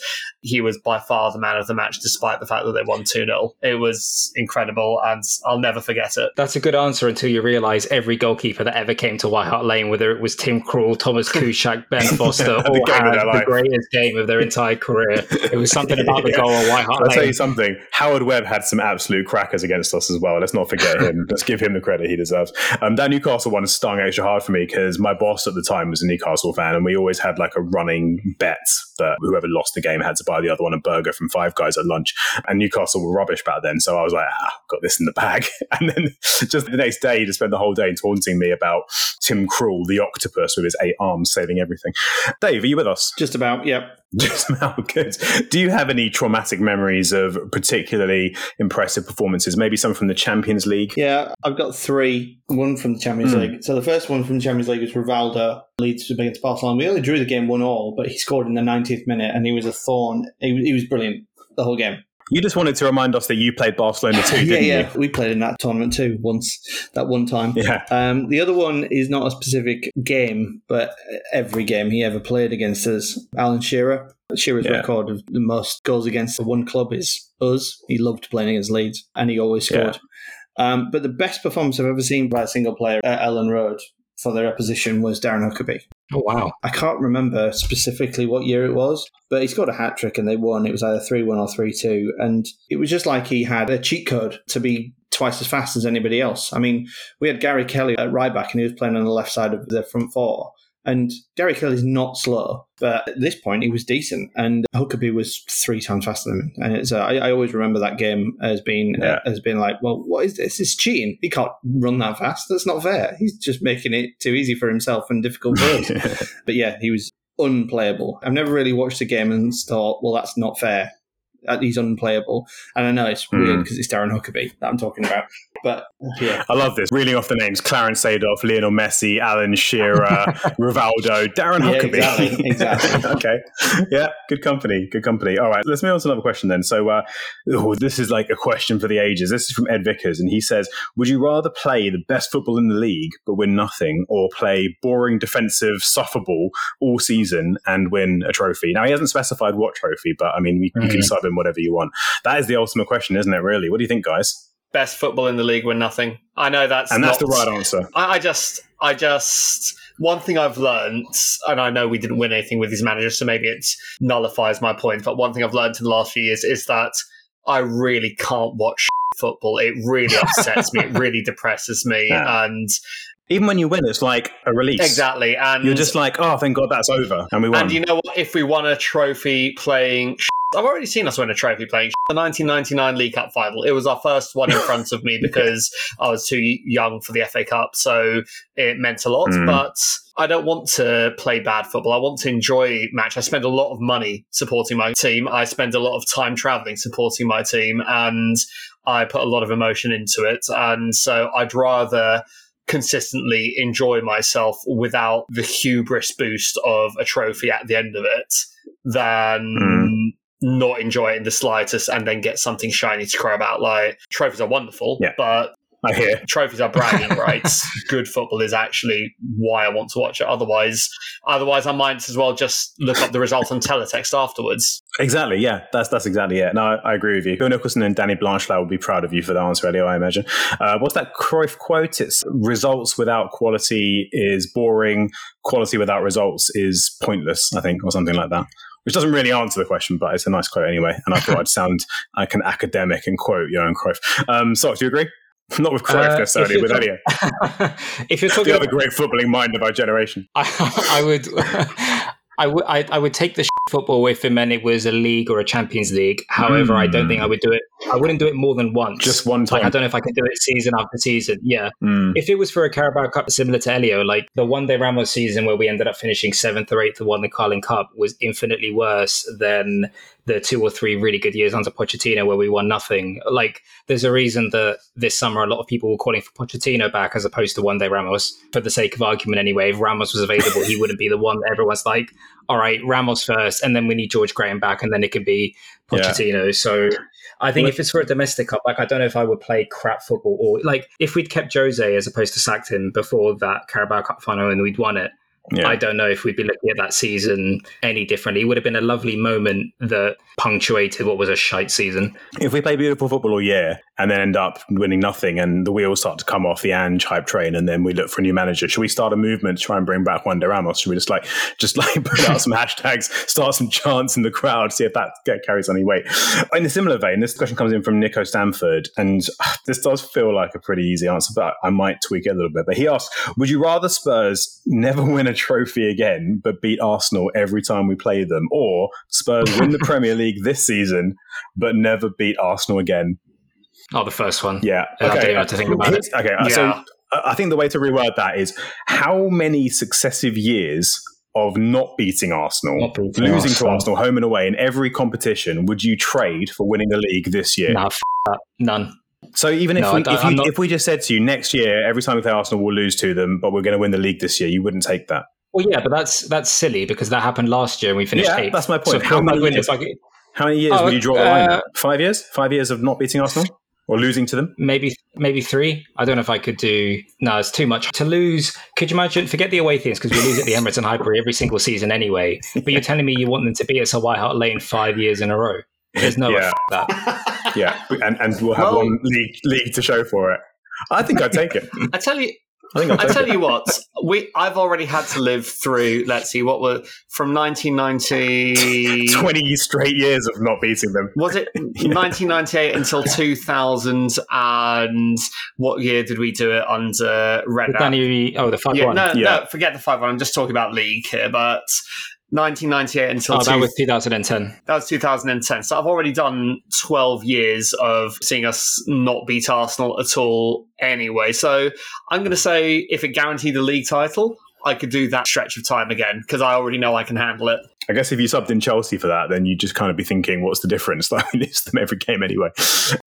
Speaker 2: he was by far the man of the match, despite the fact that they won 2 0. It was incredible, and I'll never forget it.
Speaker 4: That's a good answer until you realise every goalkeeper that ever came to White Hart Lane, whether it was Tim Krul, Thomas Kuszczak, Ben Foster, all had the greatest game of their entire career. It was something about the yeah. goal at White Hart Lane.
Speaker 1: I'll tell you something. Howard Webb had some absolute crackers against us as well. Let's not forget him. Let's give him the credit he deserves. Um, that Newcastle one stung extra hard for me because my boss at the time was a Newcastle fan, and we always had like a running bet that whoever lost the game had to buy the other one a burger from Five Guys at lunch. And Newcastle were rubbish back then. So I was like, ah, got this in the bag. And then just the next day, he just spent the whole day taunting me about Tim Krul, the octopus with his eight arms saving everything. Dave, are you with us?
Speaker 3: Just about, yep.
Speaker 1: Just about good. Do you have any traumatic memories of particularly impressive performances? Maybe some from the Champions League?
Speaker 3: Yeah, I've got three. One from the Champions mm. League. So the first one from the Champions League was Rivaldo Leeds against Barcelona. We only drew the game one all, but he scored in the 90th minute, and he was a thorn. He, he was brilliant the whole game.
Speaker 1: You just wanted to remind us that you played Barcelona too,
Speaker 3: yeah,
Speaker 1: yeah.
Speaker 3: You? We played in that tournament too once, that one time.
Speaker 1: Yeah.
Speaker 3: Um, the other one is not a specific game, but every game he ever played against us. Alan Shearer. Shearer's yeah. record of the most goals against the one club is us. He loved playing against Leeds, and he always scored. Yeah. Um, but the best performance I've ever seen by a single player at Elland Road for their opposition was Darren Huckerby.
Speaker 4: Oh wow!
Speaker 3: I can't remember specifically what year it was, but he scored a hat trick and they won. It was either three one or three two, and it was just like he had a cheat code to be twice as fast as anybody else. I mean, we had Gary Kelly at right back, and he was playing on the left side of the front four. And Derek Hill is not slow, but at this point he was decent, and Huckerby was three times faster than him. And it's, uh, I, I, always remember that game as being yeah. uh, as being like, well, what is this? It's cheating. He can't run that fast. That's not fair. He's just making it too easy for himself and difficult for us. but yeah, he was unplayable. I've never really watched a game and thought, well, that's not fair. Uh, he's unplayable. And I know it's mm. weird because it's Darren Huckerby that I'm talking about. But yeah.
Speaker 1: I love this. Reeling off the names Clarence Seedorf, Lionel Messi, Alan Shearer, Rivaldo, Darren yeah, Huckerby.
Speaker 3: Exactly. exactly.
Speaker 1: okay. Yeah, good company. Good company. All right, let's move on to another question then. So, uh, oh, this is like a question for the ages. This is from Ed Vickers, and he says Would you rather play the best football in the league but win nothing, or play boring defensive suffer ball all season and win a trophy? Now, he hasn't specified what trophy, but I mean, mm-hmm. you can sub whatever you want. That is the ultimate question, isn't it, really? What do you think, guys?
Speaker 2: Best football in the league win nothing. I know that's
Speaker 1: and that's not, the right answer.
Speaker 2: I, I just, I just one thing I've learned, and I know we didn't win anything with these managers, so maybe it nullifies my point. But one thing I've learned in the last few years is that I really can't watch football. It really upsets me. It really depresses me, yeah. and
Speaker 1: even when you win, it's like a release.
Speaker 2: Exactly. And
Speaker 1: you're just like, oh, thank God that's over. And we won.
Speaker 2: And you know what? If we won a trophy playing I've already seen us win a trophy playing the 1999 League Cup final. It was our first one in front of me because I was too young for the FA Cup, so it meant a lot. Mm. But I don't want to play bad football. I want to enjoy match. I spend a lot of money supporting my team. I spend a lot of time traveling supporting my team, and I put a lot of emotion into it. And so I'd rather consistently enjoy myself without the hubris boost of a trophy at the end of it than mm not enjoy it in the slightest and then get something shiny to cry about. Like trophies are wonderful, yeah. but
Speaker 1: I hear
Speaker 2: trophies are bragging rights. Good football is actually why I want to watch it. Otherwise, otherwise I might as well just look up the result on teletext afterwards.
Speaker 1: Exactly. Yeah, that's that's exactly it. No, I, I agree with you. Bill Nicholson and Danny Blanchflower will be proud of you for that answer, Elio. I imagine. Uh, what's that Cruyff quote? It's results without quality is boring. Quality without results is pointless. I think, or something like that which doesn't really answer the question, but it's a nice quote anyway. And I thought I'd sound like an academic and quote Johan Cruyff. Um, so, do you agree? Not with Cruyff uh, necessarily, with Elliot.
Speaker 4: if you're talking
Speaker 1: the other great footballing mind of our generation,
Speaker 4: I, I would, I would, I, I would take the football if it meant it was a league or a Champions League. However, mm. I don't think I would do it. I wouldn't do it more than once.
Speaker 1: Just one time.
Speaker 4: Like, I don't know if I can do it season after season. Yeah. Mm. If it was for a Carabao Cup similar to Elio, like the one day Ramos season where we ended up finishing seventh or eighth and won the Carling Cup was infinitely worse than the two or three really good years under Pochettino where we won nothing. Like, there's a reason that this summer a lot of people were calling for Pochettino back as opposed to Juande Ramos. For the sake of argument, anyway, if Ramos was available, he wouldn't be the one that everyone's like, all right, Ramos first, and then we need George Graham back, and then it could be Pochettino. Yeah. So I think well, if it's for a domestic cup, like I don't know if I would play crap football or like if we'd kept Jose as opposed to sacked him before that Carabao Cup final and we'd won it, yeah. I don't know if we'd be looking at that season any differently. It would have been a lovely moment that punctuated what was a shite season.
Speaker 1: If we play beautiful football all year and then end up winning nothing and the wheels start to come off the Ange hype train and then we look for a new manager, should we start a movement to try and bring back Juande Ramos? Should we just like just like put out some hashtags, start some chants in the crowd, see if that get, carries any weight? In a similar vein, this question comes in from Nico Stanford, and uh, this does feel like a pretty easy answer, but I might tweak it a little bit. But he asks, would you rather Spurs never win a trophy again, but beat Arsenal every time we play them, or Spurs win the Premier League this season, but never beat Arsenal again?
Speaker 4: Oh, the first one.
Speaker 1: Yeah.
Speaker 4: Okay. I don't even have to think about it.
Speaker 1: Okay. Yeah. So I think the way to reword that is how many successive years of not beating Arsenal, not beating losing Arsenal. to Arsenal home and away in every competition would you trade for winning the league this year?
Speaker 4: Nah, f- none.
Speaker 1: So even if no, we if, you, not... if we just said to you next year, every time we play Arsenal, we'll lose to them, but we're going to win the league this year, you wouldn't take that.
Speaker 4: Well, yeah, but that's that's silly because that happened last year and we finished
Speaker 1: yeah,
Speaker 4: eighth.
Speaker 1: That's my point. So how, many years, how many years oh, would you draw the line? Uh, Five years? Five years of not beating Arsenal? or losing to them?
Speaker 4: Maybe maybe three. I don't know if I could do. No, it's too much to lose. Could you imagine? Forget the away things because we lose at the Emirates and Highbury every single season anyway. But you're telling me you want them to be at Sir White Hart Lane five years in a row? There's no yeah.
Speaker 1: that. Yeah, and and we'll have well, one league league to show for it. I think I'd take it.
Speaker 2: I tell you, I think I'll I tell it. you what, we I've already had to live through. Let's see, what were from 1990,
Speaker 1: 20 straight years of not beating them.
Speaker 2: Was it yeah. 1998 until 2000? And what year did we do it under Red?
Speaker 4: Danny, oh, the five
Speaker 2: yeah,
Speaker 4: one.
Speaker 2: No, yeah. no, forget the five one. I'm just talking about league here, but 1998 until
Speaker 4: oh, that two- was 2010.
Speaker 2: That was 2010. So I've already done 12 years of seeing us not beat Arsenal at all anyway. So I'm going to say if it guaranteed a league title, I could do that stretch of time again because I already know I can handle it.
Speaker 1: I guess if you subbed in Chelsea for that, then you'd just kind of be thinking, what's the difference? Like, it's them every game anyway.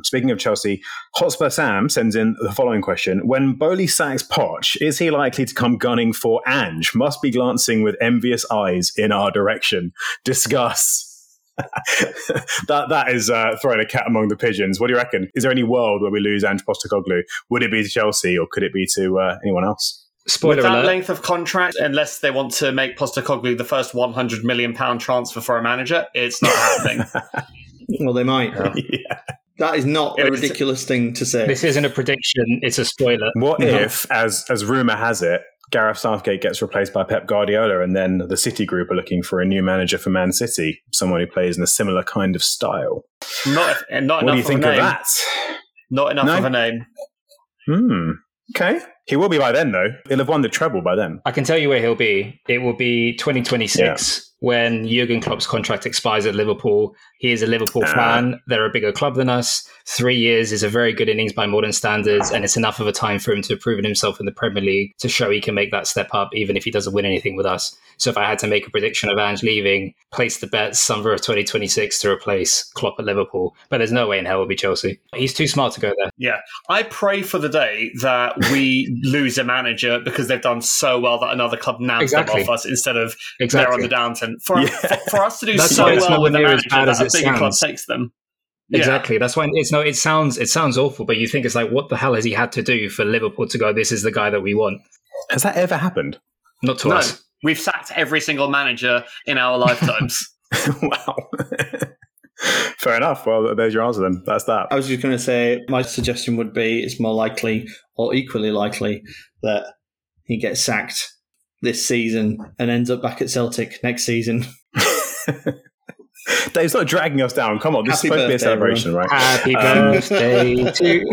Speaker 1: Speaking of Chelsea, Hotspur Sam sends in the following question. When Boehly sacks Poch, is he likely to come gunning for Ange? Must be glancing with envious eyes in our direction. Discuss. that that is uh, throwing a cat among the pigeons. What do you reckon? Is there any world where we lose Ange Postecoglou? Would it be to Chelsea or could it be to uh, anyone else?
Speaker 2: Spoiler With that alert. length of contract, unless they want to make Postecoglou the first 100 million pound transfer for a manager, it's not happening.
Speaker 3: well, they might. Yeah. That is not it a ridiculous thing to say.
Speaker 4: This isn't a prediction; it's a spoiler.
Speaker 1: What no. if, as as rumor has it, Gareth Southgate gets replaced by Pep Guardiola, and then the City Group are looking for a new manager for Man City, someone who plays in a similar kind of style.
Speaker 2: Not, not enough. What do you think of, of that? Not enough no? of a name.
Speaker 1: Hmm. Okay. He will be by then, though. He'll have won the treble by then.
Speaker 4: I can tell you where he'll be. It will be 2026 yeah. when Jurgen Klopp's contract expires at Liverpool. He is a Liverpool uh, fan. They're a bigger club than us. Three years is a very good innings by modern standards, and it's enough of a time for him to have proven himself in the Premier League to show he can make that step up, even if he doesn't win anything with us. So if I had to make a prediction of Ange leaving, place the bet summer of 2026 to replace Klopp at Liverpool. But there's no way in hell it will be Chelsea. He's too smart to go there.
Speaker 2: Yeah. I pray for the day that we lose a manager because they've done so well that another club nabs exactly. them off us instead of exactly. they're on the downturn. For, yeah. for, for, us to do so well with a manager that a bigger club takes them.
Speaker 4: Exactly. That's why it's no. It sounds it sounds awful, but you think it's like, what the hell has he had to do for Liverpool to go? This is the guy that we want.
Speaker 1: Has that ever happened?
Speaker 4: Not to no. us.
Speaker 2: We've sacked every single manager in our lifetimes.
Speaker 1: wow. Fair enough. Well, there's your answer then. That's that.
Speaker 3: I was just going to say my suggestion would be it's more likely or equally likely that he gets sacked this season and ends up back at Celtic next season.
Speaker 1: Dave's not dragging us down. Come on, this Happy is supposed to be a celebration, everyone. right?
Speaker 4: Happy um, birthday
Speaker 1: to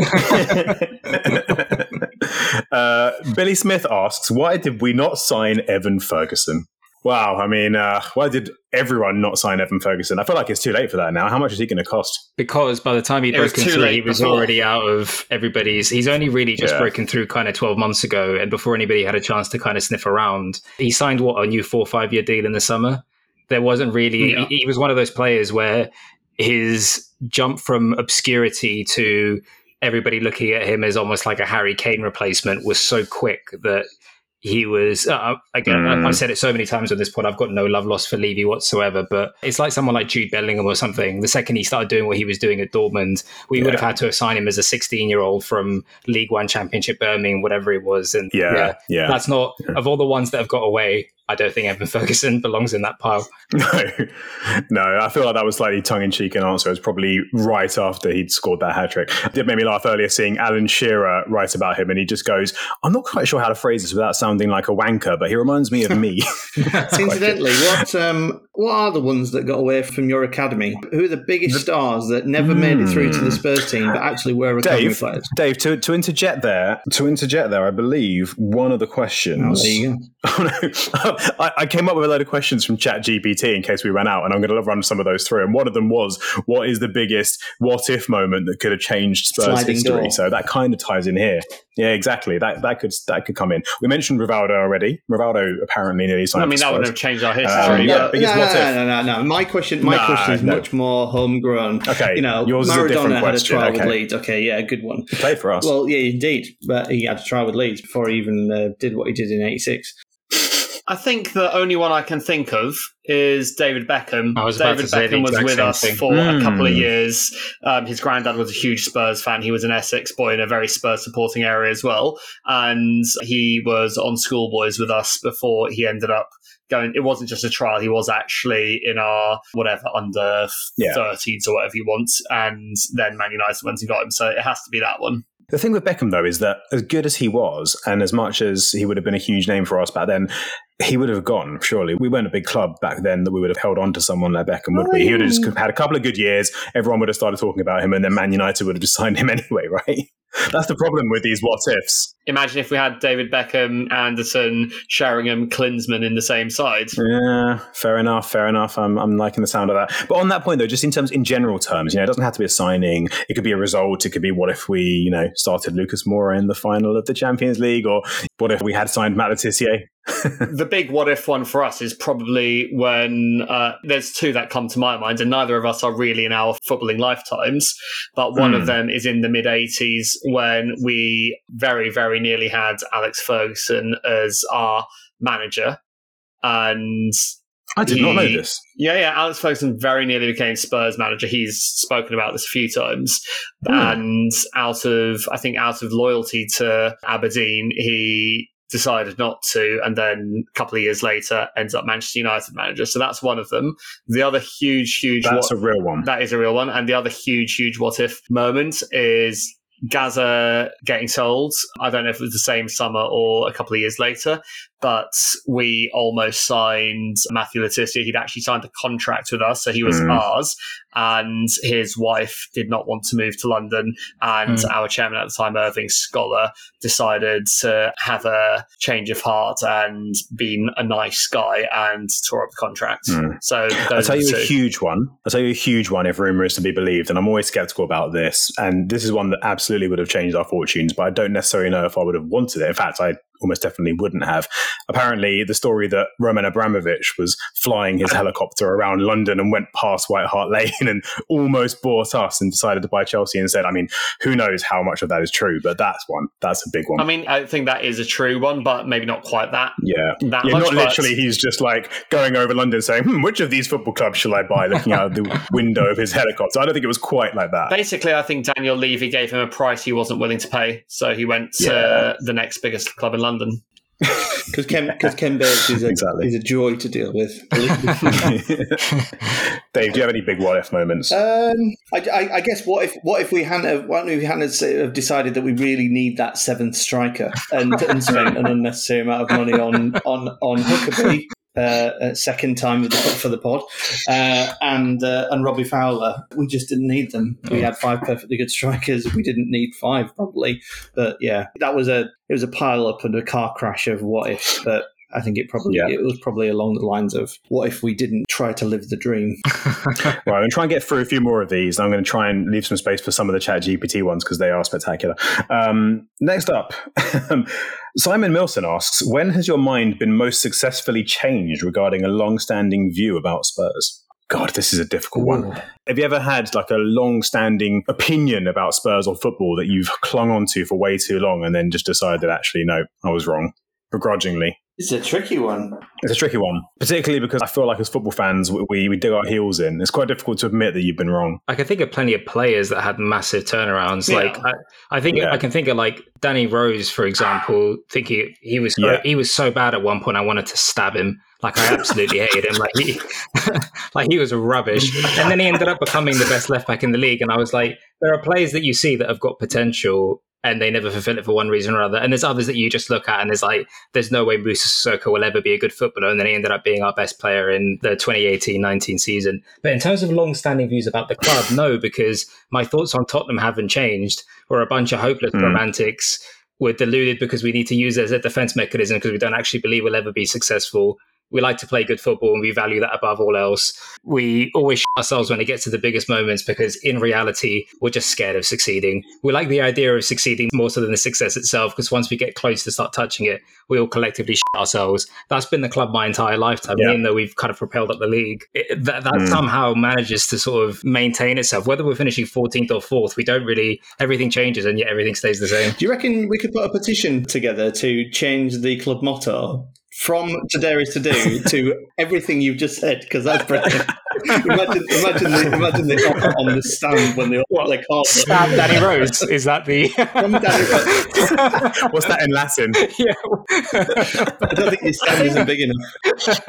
Speaker 1: uh, Billy Smith asks, why did we not sign Evan Ferguson? Wow, I mean, uh, why did everyone not sign Evan Ferguson? I feel like it's too late for that now. How much is he going to cost?
Speaker 4: Because by the time he'd broken through, he was before. already out of everybody's. He's only really just yeah. broken through kind of 12 months ago, and before anybody had a chance to kind of sniff around. He signed, what, a new four or five year deal in the summer? There wasn't really. Yeah. He, he was one of those players where his jump from obscurity to everybody looking at him as almost like a Harry Kane replacement was so quick that he was uh, uh again mm. i've said it so many times on this point i've got no love lost for levy whatsoever but it's like someone like jude bellingham or something the second he started doing what he was doing at dortmund we yeah. would have had to assign him as a 16 year old from league one championship birmingham whatever it was and yeah, yeah, yeah. that's not of all the ones that have got away I don't think Evan Ferguson belongs in that pile.
Speaker 1: No, no, I feel like that was slightly tongue in cheek. And answer. It was probably right after he'd scored that hat trick. It made me laugh earlier seeing Alan Shearer write about him, and he just goes, "I'm not quite sure how to phrase this without sounding like a wanker, but he reminds me of me."
Speaker 3: Incidentally, what um, what are the ones that got away from your academy? Who are the biggest the, stars that never mm, made it through to the hmm. Spurs team, but actually were academy
Speaker 1: Dave,
Speaker 3: players?
Speaker 1: Dave, to to interject there, to interject there, I believe one of the questions. Oh, there you go. Oh, no. I, I, came up with a load of questions from Chat GPT in case we ran out, and I'm going to run some of those through. And one of them was, "What is the biggest what if moment that could have changed Spurs Sliding history?" Door. So that kind of ties in here. Yeah, exactly. That that could that could come in. We mentioned Rivaldo already. Rivaldo apparently nearly signed.
Speaker 2: I mean, that would have changed our history. Um,
Speaker 3: yeah, no, no, no, no, no, My question, my question is much more homegrown.
Speaker 1: Okay,
Speaker 3: you know,
Speaker 1: yours
Speaker 3: Maradona
Speaker 1: is a different
Speaker 3: had
Speaker 1: question.
Speaker 3: a trial
Speaker 1: okay.
Speaker 3: with Leeds. Okay, yeah, good one.
Speaker 1: He played for us.
Speaker 3: Well, yeah, indeed, but he had a trial with Leeds before he even uh, did what he did in '86.
Speaker 2: I think the only one I can think of is David Beckham. David Beckham was with us thing. for mm. a couple of hmm. years. Um, his granddad was a huge Spurs fan. He was an Essex boy in a very Spurs supporting area as well. And he was on schoolboys with us before he ended up going. It wasn't just a trial. He was actually in our whatever under yeah. 13s or whatever you want. And then Man United went and got him. So it has to be that one.
Speaker 1: The thing with Beckham, though, is that as good as he was, and as much as he would have been a huge name for us back then, he would have gone, surely. We weren't a big club back then that we would have held on to someone like Beckham, would we? He would have just oh. had a couple of good years, everyone would have started talking about him, and then Man United would have just signed him anyway, right? That's the problem with these what ifs.
Speaker 2: Imagine if we had David Beckham, Anderton, Sheringham, Klinsmann in the same side.
Speaker 1: Yeah, fair enough, fair enough. I'm, I'm liking the sound of that. But on that point, though, just in terms, in general terms, you know, it doesn't have to be a signing. It could be a result. It could be what if we, you know, started Lucas Moura in the final of the Champions League, or what if we had signed Matt Le Tissier?
Speaker 2: The big what if one for us is probably when uh, there's two that come to my mind, and neither of us are really in our footballing lifetimes, but one mm. of hmm. them is in the mid 80s when we very, very nearly had Alex Ferguson as our manager. And
Speaker 1: I did he, not know this.
Speaker 2: Yeah, yeah. Alex Ferguson very nearly became Spurs manager. He's spoken about this a few times. Mm. And out of, I think, out of loyalty to Aberdeen, he decided not to, and then a couple of years later ends up Manchester United manager. So that's one of them. The other huge, huge
Speaker 1: that's what, a real one.
Speaker 2: That is a real one. And the other huge, huge what if moment is Gaza getting sold. I don't know if it was the same summer or a couple of years later, but we almost signed Matthew Le Tissier. He'd actually signed a contract with us, so he was mm. ours. And his wife did not want to move to London. And mm. our chairman at the time, Irving Scholar, decided to have a change of heart and being a nice guy and tore up the contract. Mm. So
Speaker 1: I'll tell you a huge one. I'll tell you a huge one if rumor is to be believed. And I'm always skeptical about this. And this is one that absolutely would have changed our fortunes, but I don't necessarily know if I would have wanted it. In fact, I almost definitely wouldn't have. Apparently, the story that Roman Abramovich was flying his helicopter around London and went past White Hart Lane and almost bought us and decided to buy Chelsea instead. I mean, who knows how much of that is true, but that's one. That's a big one.
Speaker 2: I mean, I think that is a true one, but maybe not quite that.
Speaker 1: Yeah.
Speaker 2: That
Speaker 1: yeah,
Speaker 2: much,
Speaker 1: not literally, he's just like going over London saying, hmm, which of these football clubs shall I buy? Looking out the window of his helicopter. I don't think it was quite like that.
Speaker 2: Basically, I think Daniel Levy gave him a price he wasn't willing to pay. So he went to yeah. the next biggest club in London
Speaker 3: because Ken because Ken Bates is a, exactly. is a joy to deal with.
Speaker 1: Dave, do you have any big what if moments?
Speaker 3: Um, I, I, I, guess what if what if we hadn't what if we hadn't have decided that we really need that seventh striker and, and spent an unnecessary amount of money on on on Huckerby uh, second time the, for the pod, uh, and uh, and Robbie Fowler. We just didn't need them. We had five perfectly good strikers. We didn't need five probably, but yeah, that was a it was a pile up and a car crash of what if. But I think it probably yeah. it was probably along the lines of what if we didn't try to live the dream.
Speaker 1: right, I'm going to try and get through a few more of these. I'm going to try and leave some space for some of the Chat GPT ones because they are spectacular. Um, next up, Simon Milson asks, when has your mind been most successfully changed regarding a long-standing view about Spurs? God, this is a difficult one. Ooh. Have you ever had like a long standing opinion about Spurs or football that you've clung onto for way too long and then just decided actually, no, I was wrong, begrudgingly?
Speaker 3: It's a tricky one.
Speaker 1: It's a tricky one, particularly because I feel like as football fans, we, we dig our heels in. It's quite difficult to admit that you've been wrong.
Speaker 4: I can think of plenty of players that had massive turnarounds. Yeah. Like I, I think yeah. I can think of like Danny Rose, for example. Think he, he was yeah. he was so bad at one point. I wanted to stab him. Like I absolutely hated him. Like he, like he was rubbish. And then he ended up becoming the best left back in the league. And I was like, there are players that you see that have got potential and they never fulfill it for one reason or other. And there's others that you just look at and there's like, there's no way Moussa Sissoko will ever be a good footballer. And then he ended up being our best player in the 2018-19 season. But in terms of long-standing views about the club, no, because my thoughts on Tottenham haven't changed. We're a bunch of hopeless mm. romantics. We're deluded because we need to use it as a defense mechanism because we don't actually believe we'll ever be successful. We like to play good football and we value that above all else. We always ourselves when it gets to the biggest moments because in reality, we're just scared of succeeding. We like the idea of succeeding more so than the success itself because once we get close to start touching it, we all collectively ourselves. That's been the club my entire lifetime, yeah. even though we've kind of propelled up the league. It, that, that mm. somehow manages to sort of maintain itself. Whether we're finishing 14th or 4th, we don't really, everything changes and yet everything stays the same.
Speaker 3: Do you reckon we could put a petition together to change the club motto from to dare is to do to everything you've just said because that's brilliant. imagine, imagine, the, imagine the on the stand when they what they call
Speaker 2: Stab Danny Rose. Is that the
Speaker 1: What's that in Latin?
Speaker 2: Yeah,
Speaker 3: I don't think your stand isn't big enough.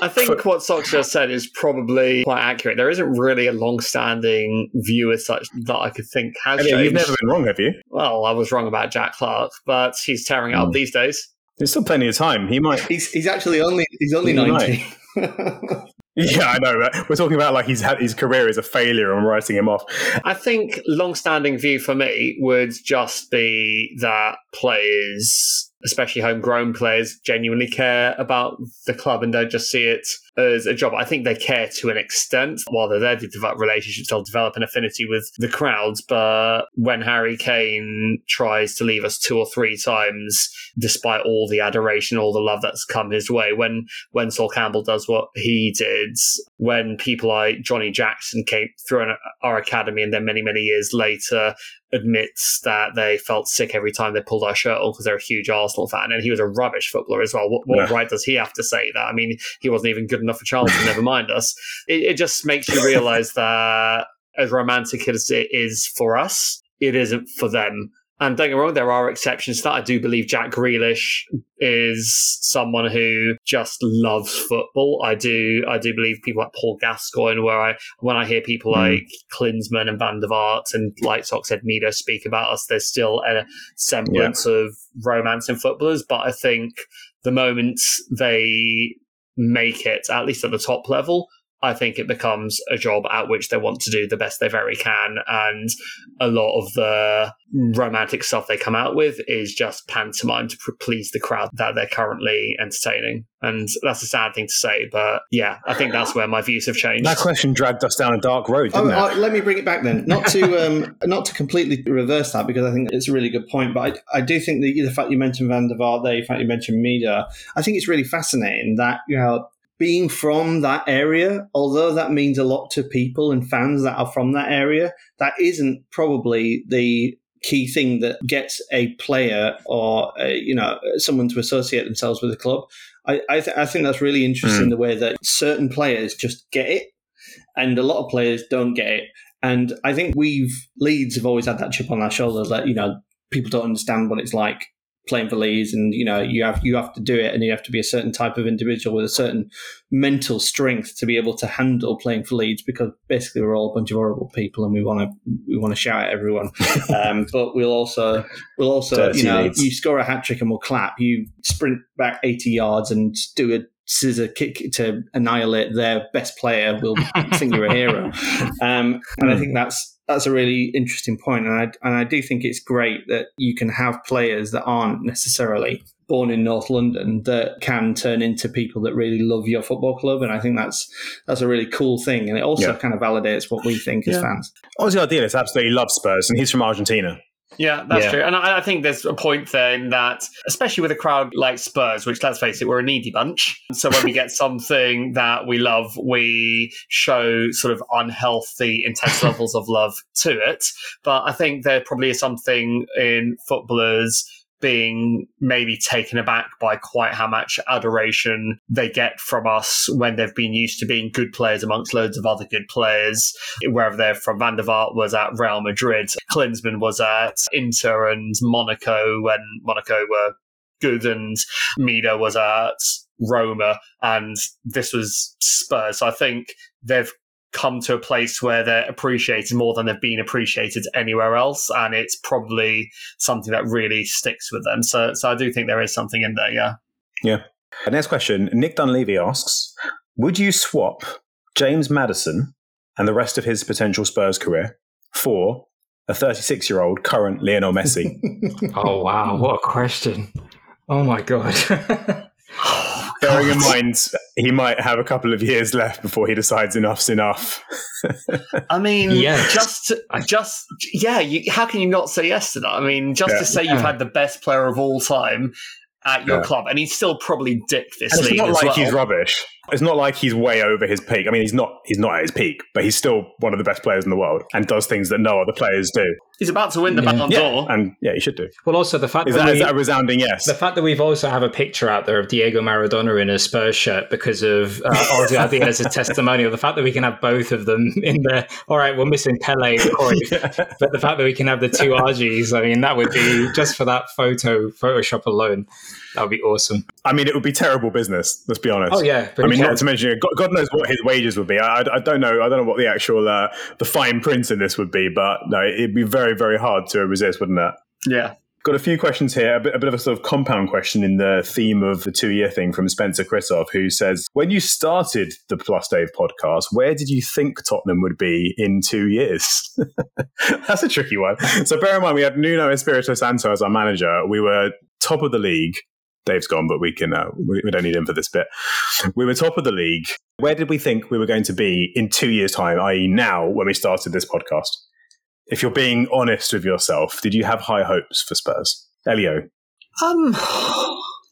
Speaker 2: I think what Sox just said is probably quite accurate. There isn't really a long-standing view as such that I could think has changed.
Speaker 1: You've never been wrong, have you?
Speaker 2: Well, I was wrong about Jack Clarke, but he's tearing it up hmm. these days.
Speaker 1: There's still plenty of time. He might.
Speaker 3: He's, he's actually only he's only he ninety.
Speaker 1: Yeah, I know. We're talking about like he's had his career is a failure and writing him off.
Speaker 2: I think long-standing view for me would just be that players especially homegrown players, genuinely care about the club and don't just see it as a job. I think they care to an extent. While they're there to develop relationships, they'll develop an affinity with the crowds. But when Harry Kane tries to leave us two or three times, despite all the adoration, all the love that's come his way, when when Sol Campbell does what he did, when people like Johnny Jackson came through our academy and then many, many years later admits that they felt sick every time they pulled our shirt on because they're a huge Arsenal fan, and he was a rubbish footballer as well. What, what yeah. right does he have to say that? I mean, he wasn't even good enough for Charlton. never mind us. It, it just makes you realise that as romantic as it is for us, it isn't for them. And don't get me wrong, there are exceptions to that. I do believe Jack Grealish is someone who just loves football. I do, I do believe people like Paul Gascoigne, where I, when I hear people mm. like Klinsmann and Van der Vaart and like Sox Ed Mido speak about us, there's still a semblance yeah. of romance in footballers. But I think the moment they make it, at least at the top level, I think it becomes a job at which they want to do the best they very can. And a lot of the romantic stuff they come out with is just pantomime to please the crowd that they're currently entertaining. And that's a sad thing to say, but yeah, I think that's where my views have changed.
Speaker 1: That question dragged us down a dark road, didn't oh,
Speaker 3: it? let me bring it back then. Not to um, not to completely reverse that because I think it's a really good point, but I, I do think that the fact you mentioned Van der Vaart there, the fact you mentioned Mido, I think it's really fascinating that you know being from that area, although that means a lot to people and fans that are from that area, that isn't probably the key thing that gets a player or a, you know someone to associate themselves with the club. I I, th- I think that's really interesting mm. the way that certain players just get it, and a lot of players don't get it. And I think we've Leeds have always had that chip on our shoulder that you know people don't understand what it's like playing for Leeds, and you know you have you have to do it, and you have to be a certain type of individual with a certain mental strength to be able to handle playing for Leeds, because basically we're all a bunch of horrible people, and we want to we want to shout at everyone, um, but we'll also we'll also Dirty you know Leeds. you score a hat trick and we'll clap, you sprint back eighty yards and do a scissor kick to annihilate their best player, we'll sing you're a hero, um, and I think that's that's a really interesting point, and I and I do think it's great that you can have players that aren't necessarily born in North London that can turn into people that really love your football club, and I think that's that's a really cool thing, and it also yeah. kind of validates what we think yeah. as fans.
Speaker 1: Ossie Ardiles absolutely loves Spurs, and he's from Argentina.
Speaker 2: Yeah, that's yeah. true. And I, I, think there's a point there in that, especially with a crowd like Spurs, which let's face it, we're a needy bunch. So when we get something that we love, we show sort of unhealthy, intense levels of love to it. But I think there probably is something in footballers being maybe taken aback by quite how much adoration they get from us when they've been used to being good players amongst loads of other good players, wherever they're from. Van der Vaart was at Real Madrid, Klinsmann was at Inter and Monaco when Monaco were good, and Mido was at Roma, and this was Spurs. So I think they've come to a place where they're appreciated more than they've been appreciated anywhere else, and it's probably something that really sticks with them. So, so I do think there is something in there. Yeah.
Speaker 1: Yeah. Uh, next question: Nick Dunleavy asks, "Would you swap James Maddison and the rest of his potential Spurs career for a 36 year old current Lionel Messi?"
Speaker 4: oh wow, what a question! Oh my god.
Speaker 1: Bearing in mind, he might have a couple of years left before he decides enough's enough.
Speaker 2: I mean, yes. just, just, yeah. You, how can you not say yes to that? I mean, just yeah. to say you've had the best player of all time at your yeah. club, and he's still probably dick this
Speaker 1: and
Speaker 2: It's
Speaker 1: not like
Speaker 2: well.
Speaker 1: he's rubbish. It's not like he's way over his peak. I mean, he's not. He's not at his peak, but he's still one of the best players in the world and does things that no other players do.
Speaker 2: He's about to win the yeah. Ballon d'Or,
Speaker 1: yeah. and yeah, he should do.
Speaker 4: Well, also the fact
Speaker 1: is
Speaker 4: that,
Speaker 1: that,
Speaker 4: we,
Speaker 1: is that a resounding yes.
Speaker 4: The fact that we've also have a picture out there of Diego Maradona in a Spurs shirt because of uh, Ossie as a testimonial. The fact that we can have both of them in there. All right, we're missing Pele, but the fact that we can have the two RGs, I mean, that would be just for that photo Photoshop alone. That would be awesome.
Speaker 1: I mean, it would be terrible business. Let's be honest.
Speaker 4: Oh yeah.
Speaker 1: I mean, not to mention, God, knows what his wages would be. I, I, don't know. I don't know what the actual uh, the fine print in this would be, but no, it'd be very, very hard to resist, wouldn't it?
Speaker 2: Yeah.
Speaker 1: Got a few questions here, a bit, a bit of a sort of compound question in the theme of the two year thing from Spencer Christoph, who says, When you started the Plus Dave podcast, where did you think Tottenham would be in two years? That's a tricky one. So bear in mind, we had Nuno Espirito Santo as our manager. We were top of the league. Dave's gone, but we can uh, we, we don't need him for this bit. We were top of the league. Where did we think we were going to be in two years' time, i.e., now when we started this podcast? if you're being honest with yourself, did you have high hopes for Spurs? Elio?
Speaker 2: Um,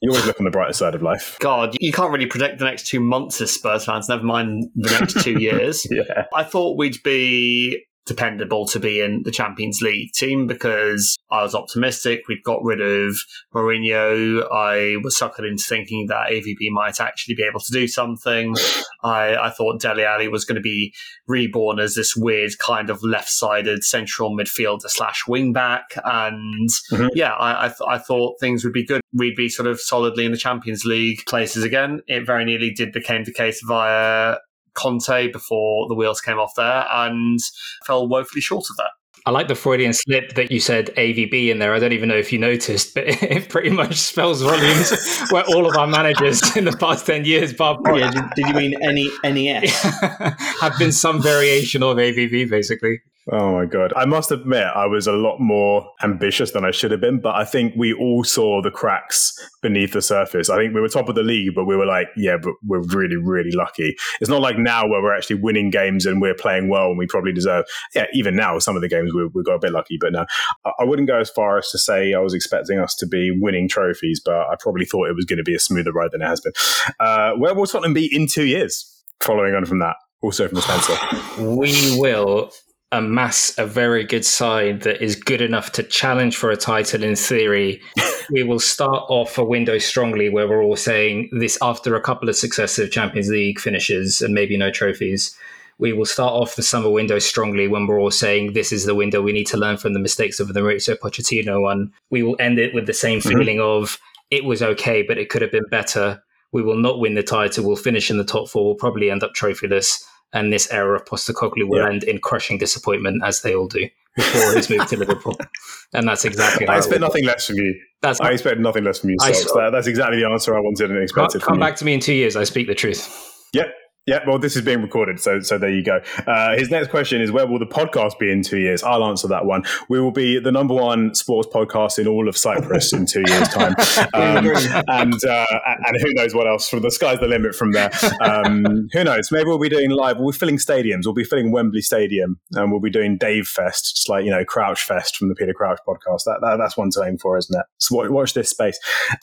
Speaker 1: you always look on the brighter side of life.
Speaker 2: God, you can't really predict the next two months as Spurs fans, never mind the next two years.
Speaker 1: yeah.
Speaker 2: I thought we'd be dependable to be in the Champions League team because I was optimistic. We'd got rid of Mourinho. I was suckered into thinking that AVB might actually be able to do something. I, I thought Dele Alli was going to be reborn as this weird kind of left-sided central midfielder slash wingback. And mm-hmm. yeah, I, I, th- I thought things would be good. We'd be sort of solidly in the Champions League places again. It very nearly did become the case via Conte before the wheels came off there and fell woefully short of that.
Speaker 4: I like the Freudian slip that you said AVB in there. I don't even know if you noticed, but it pretty much spells volumes where all of our managers in the past 10 years, Bob.
Speaker 3: Oh, yeah, did, did, you mean any NES?
Speaker 4: have been some variation of AVB, basically.
Speaker 1: Oh my god! I must admit, I was a lot more ambitious than I should have been. But I think we all saw the cracks beneath the surface. I think we were top of the league, but we were like, yeah, but we're really, really lucky. It's not like now where we're actually winning games and we're playing well and we probably deserve. Yeah, even now, some of the games we, we got a bit lucky, but no, I wouldn't go as far as to say I was expecting us to be winning trophies, but I probably thought it was going to be a smoother ride than it has been. Uh, where will Tottenham be in two years? Following on from that, also from Spencer,
Speaker 4: we will amass a very good side that is good enough to challenge for a title in theory, we will start off a window strongly where we're all saying this after a couple of successive Champions League finishes and maybe no trophies. We will start off the summer window strongly when we're all saying this is the window we need to learn from the mistakes of the Mauricio Pochettino one. We will end it with the same mm-hmm. feeling of it was okay, but it could have been better. We will not win the title. We'll finish in the top four. We'll probably end up trophyless and this era of Postecoglou will yeah. end in crushing disappointment, as they all do before his move to Liverpool. And that's exactly.
Speaker 1: I expect nothing less from you. That's I expect nothing less from you. So that, that's exactly the answer I wanted and expected.
Speaker 4: Come, come back to me in two years. I speak the truth.
Speaker 1: Yep, yeah, well, this is being recorded, so so there you go. Uh, his next question is, where will the podcast be in two years? I'll answer that one. We will be the number one sports podcast in all of Cyprus in two years' time, um, and uh, and who knows what else? From the sky's the limit from there. Um, who knows? Maybe we'll be doing live. We'll be filling stadiums. We'll be filling Wembley Stadium, and we'll be doing Dave Fest, just like you know Crouch Fest from the Peter Crouch podcast. That, that that's one to aim for, isn't it? So watch, watch this space.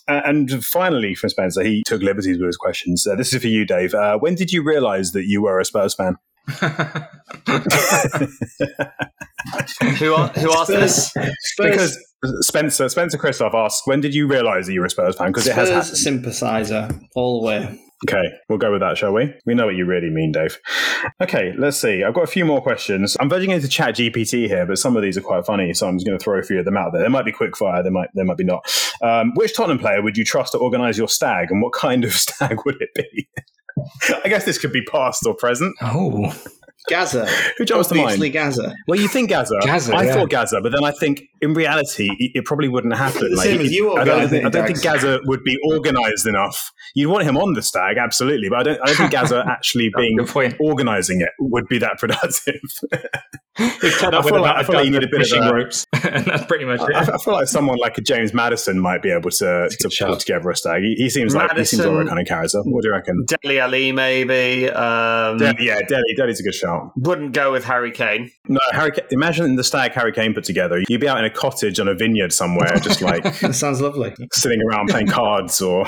Speaker 1: And finally, from Spencer, he took liberties with his questions. Uh, this is for you, Dave. Uh, when did you? Realize that you were a Spurs fan?
Speaker 2: who who asked this?
Speaker 1: Because Spencer Spencer Christoph asked, when did you realise that you were a Spurs fan? Because it has happened.
Speaker 3: sympathiser all the way.
Speaker 1: Okay, we'll go with that, shall we? We know what you really mean, Dave. Okay, let's see. I've got a few more questions. I'm verging into Chat GPT here, but some of these are quite funny, so I'm just going to throw a few of them out there. They might be quick fire, they might, they might be not. Um, which Tottenham player would you trust to organise your stag, and what kind of stag would it be? I guess this could be past or present.
Speaker 4: Oh.
Speaker 3: Gaza.
Speaker 1: Who jumps to mind?
Speaker 3: Gaza.
Speaker 1: Well, you think Gaza.
Speaker 4: Gaza
Speaker 1: I
Speaker 4: yeah.
Speaker 1: thought Gaza, but then I think in reality it probably wouldn't happen.
Speaker 3: Like, Same as you
Speaker 1: I don't, think, I don't think Gaza would be organised enough. You'd want him on the stag, absolutely, but I don't. I don't think Gaza actually being organising it would be that productive.
Speaker 4: I feel like, I feel like you need a bit of a, ropes, and that's pretty much it. I,
Speaker 1: I, feel like someone like a James Maddison might be able to, to pull together a stag. He, he seems Maddison, like he seems like that kind of character. What do you reckon?
Speaker 2: Dele Ali, maybe. Um,
Speaker 1: De- yeah, Dele. Dele's a good shout.
Speaker 2: Wouldn't go with Harry Kane.
Speaker 1: No, Harry. Imagine the stag Harry Kane put together. You'd be out in a cottage on a vineyard somewhere, just like
Speaker 3: sounds lovely,
Speaker 1: sitting around playing cards or.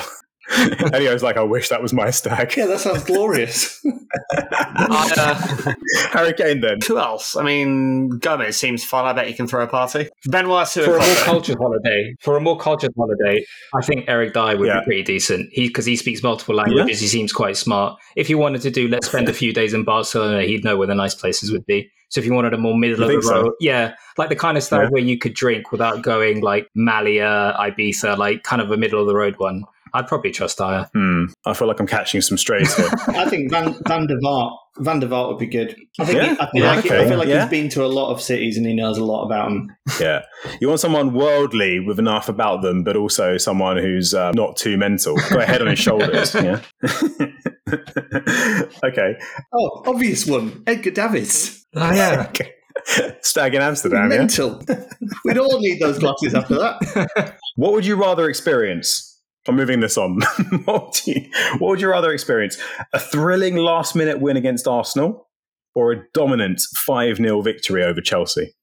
Speaker 1: Elio's like, I wish that was my stag.
Speaker 3: Yeah, that sounds glorious.
Speaker 1: uh, Harry Kane then.
Speaker 2: Who else? I mean, Gomes seems fun. I bet he can throw a party. Benoit
Speaker 4: For a more cultured holiday, for a more cultured holiday, I think Eric Dier would yeah. be pretty decent. He because he speaks multiple languages. Yeah. He seems quite smart. If you wanted to do, let's spend a few days in Barcelona, he'd know where the nice places would be. So if you wanted a more middle of the road, so? yeah, like the kind of stuff yeah. where you could drink without going like Malia, Ibiza, like kind of a middle of the road one. I'd probably trust Dier.
Speaker 1: Hmm. I feel like I'm catching some strays here.
Speaker 3: I think Van, Van der Vaart Van der Vaart would be good. I think. Yeah, he, I, feel yeah, like, okay. I feel like yeah. he's been to a lot of cities and he knows a lot about them.
Speaker 1: Yeah, you want someone worldly with enough about them, but also someone who's um, not too mental. Got a head on his shoulders. Yeah. okay.
Speaker 3: Oh, obvious one. Edgar Davids.
Speaker 4: Oh yeah. okay.
Speaker 1: Stag in Amsterdam.
Speaker 3: Mental. We'd all need those glasses after that.
Speaker 1: what would you rather experience? I'm moving this on. what, would you, what would you rather experience? A thrilling last minute win against Arsenal or a dominant 5 0 victory over Chelsea?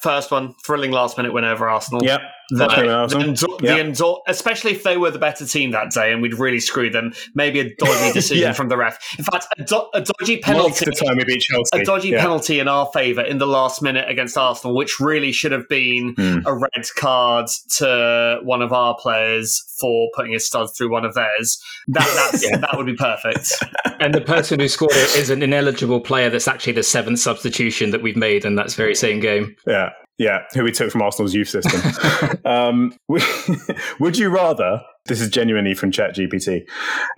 Speaker 2: First one, thrilling last minute win over Arsenal.
Speaker 1: Yep.
Speaker 2: The, the, yep. the, especially if they were the better team that day and we'd really screw them. Maybe a dodgy decision yeah. from the ref. In fact, a, do, a dodgy penalty.
Speaker 1: the time we beat Chelsea.
Speaker 2: A dodgy yeah. penalty in our favour in the last minute against Arsenal, which really should have been mm. a red card to one of our players for putting his studs through one of theirs. That yeah. that would be perfect.
Speaker 4: And the person who scored it is an ineligible player that's actually the seventh substitution that we've made in that very same game.
Speaker 1: Yeah. Yeah, who we took from Arsenal's youth system. um, we, would you rather? This is genuinely from ChatGPT.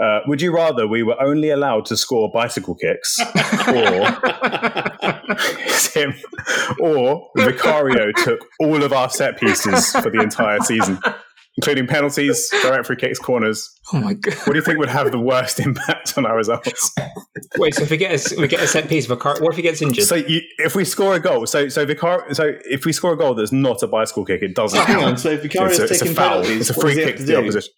Speaker 1: Uh, would you rather we were only allowed to score bicycle kicks, or him, or Vicario took all of our set pieces for the entire season? Including penalties, direct free kicks, corners.
Speaker 4: Oh my god!
Speaker 1: What do you think would have the worst impact on our results?
Speaker 4: Wait, so if we get a, we get a set piece, of Vicar, what if he gets injured?
Speaker 1: So you, if we score a goal, so so Vicar, so if we score a goal that's not a bicycle kick, it doesn't. Oh,
Speaker 3: hang on, so if Vicario is taking penalties,
Speaker 1: it's a free kick to the opposition.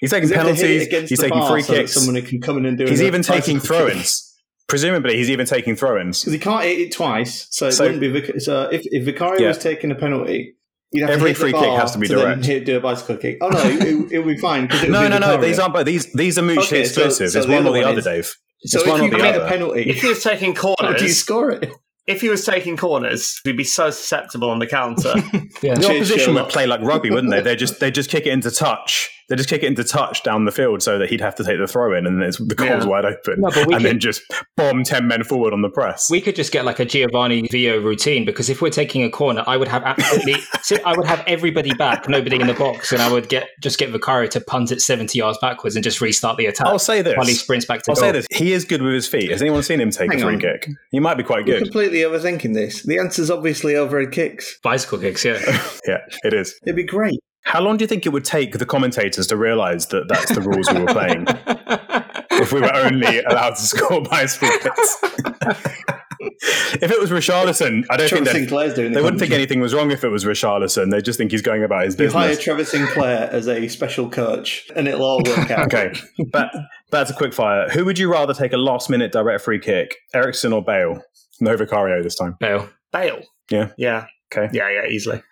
Speaker 1: He's taking penalties. He's taking free kicks.
Speaker 3: So someone who can come in and do. It.
Speaker 1: He's even taking throw-ins. Presumably, he's even taking throw-ins
Speaker 3: because he can't hit it twice. So, so it wouldn't be. So if, if Vicario yeah. was taking a penalty,
Speaker 1: Every free kick has to be to direct.
Speaker 3: Hit, do a bicycle kick. Oh no, it, it will be fine.
Speaker 1: Because no, no, no. These aren't. But these these are mutually okay, exclusive. So, so it's one or the other, is, Dave.
Speaker 3: So
Speaker 1: it's
Speaker 3: if one you made a penalty,
Speaker 2: if he was taking corners,
Speaker 3: do you score it?
Speaker 2: If he was taking corners, we'd be so susceptible on the counter.
Speaker 1: yeah. The opposition would play like rugby, wouldn't they? They just they just kick it into touch they just kick it into touch down the field so that he'd have to take the throw in and it's, the goal's yeah. wide open. No, and could, then just bomb 10 men forward on the press.
Speaker 4: We could just get like a Giovanni Vio routine because if we're taking a corner, I would have absolutely, I would have everybody back, nobody in the box, and I would get just get Vicario to punt it 70 yards backwards and just restart the attack.
Speaker 1: I'll say this.
Speaker 4: While he sprints back to
Speaker 1: I'll
Speaker 4: goal.
Speaker 1: say this. He is good with his feet. Has anyone seen him take Hang a free on. kick? He might be quite good.
Speaker 3: You're completely overthinking this. The answer's obviously overhead kicks.
Speaker 4: Bicycle kicks, yeah.
Speaker 1: yeah, it is.
Speaker 3: It'd be great.
Speaker 1: How long do you think it would take the commentators to realise that that's the rules we were playing? if we were only allowed to score by speakers. if it was Richarlison, I don't Trevor think they the wouldn't think anything was wrong if it was Richarlison. They just think he's going about his business.
Speaker 3: you
Speaker 1: business.
Speaker 3: hire Trevor Sinclair as a special coach, and it'll all work out.
Speaker 1: okay, but that's a quick fire. Who would you rather take a last minute direct free kick, Eriksen or Bale? No Vicario this time.
Speaker 4: Bale.
Speaker 2: Bale.
Speaker 1: Yeah.
Speaker 2: Yeah.
Speaker 1: Okay.
Speaker 2: Yeah. Yeah. Easily.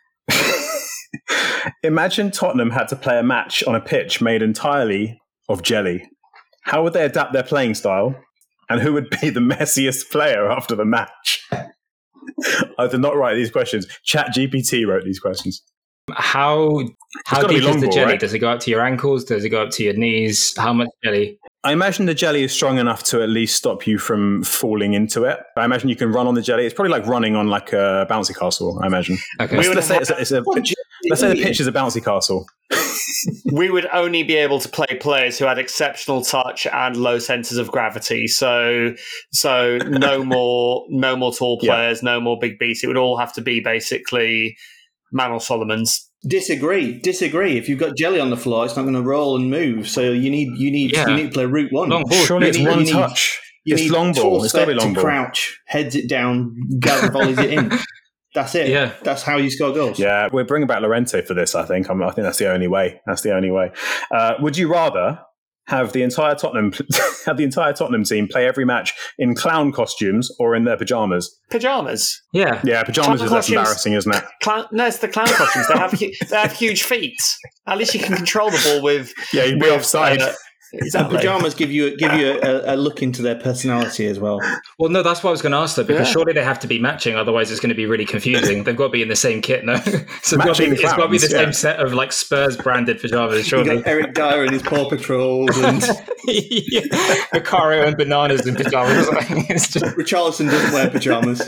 Speaker 1: Imagine Tottenham had to play a match on a pitch made entirely of jelly. How would they adapt their playing style? And who would be the messiest player after the match? I did not write these questions. Chat GPT wrote these questions.
Speaker 4: How how deep is the jelly? Right? Does it go up to your ankles? Does it go up to your knees? How much jelly?
Speaker 1: I imagine the jelly is strong enough to at least stop you from falling into it. I imagine you can run on the jelly. It's probably like running on like a bouncy castle. I imagine.
Speaker 4: Okay.
Speaker 1: Let's, let's say it's a, it's a let's say the pitch is a bouncy castle.
Speaker 2: we would only be able to play players who had exceptional touch and low centers of gravity. So, so no more, no more tall players, yeah. no more big beasts. It would all have to be basically Manor Solomons.
Speaker 3: Disagree. Disagree. If you've got jelly on the floor, it's not going to roll and move. So you need you need yeah. you need to play route one.
Speaker 1: Long ball. Surely it's one touch. You it's need long ball. It's got to be long ball.
Speaker 3: Crouch, heads it down, gather volleys it in. That's it.
Speaker 4: Yeah,
Speaker 3: that's how you score goals.
Speaker 1: Yeah, we're bringing back Llorente for this. I think. I'm, i think that's the only way. That's the only way. Uh, would you rather have the entire Tottenham have the entire Tottenham team play every match in clown costumes or in their pajamas.
Speaker 2: Pajamas.
Speaker 4: Yeah,
Speaker 1: yeah. Pajamas clown is less embarrassing, isn't it?
Speaker 2: Clown, no, it's the clown costumes. They have they have huge feet. At least you can control the ball with.
Speaker 1: Yeah, you'd be with, offside. Uh,
Speaker 3: exactly. pajamas give you give you a, a, look into their personality as well.
Speaker 4: Well, no, that's what I was going to ask though, because yeah. surely they have to be matching, otherwise it's going to be really confusing. They've got to be in the same kit, no? so matching it's got to be the yeah. same set of like Spurs branded pajamas. Surely
Speaker 3: Eric Dier and his Paw Patrols and
Speaker 4: yeah. Vicario and bananas in pajamas.
Speaker 3: just... Richarlison doesn't wear pajamas.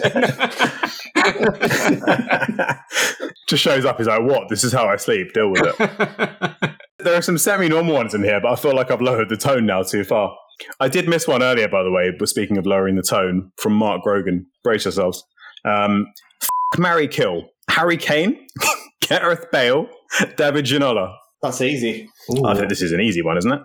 Speaker 1: Just shows up. He's like, "What? This is how I sleep. Deal with it." There are some semi-normal ones in here, but I feel like I've lowered the tone now too far. I did miss one earlier, by the way. But speaking of lowering the tone, from Mark Grogan. Brace yourselves. Um, f- Marry Kill. Harry Kane, Gareth Bale, David Ginola.
Speaker 3: That's easy.
Speaker 1: Ooh. I think this is an easy one, isn't it?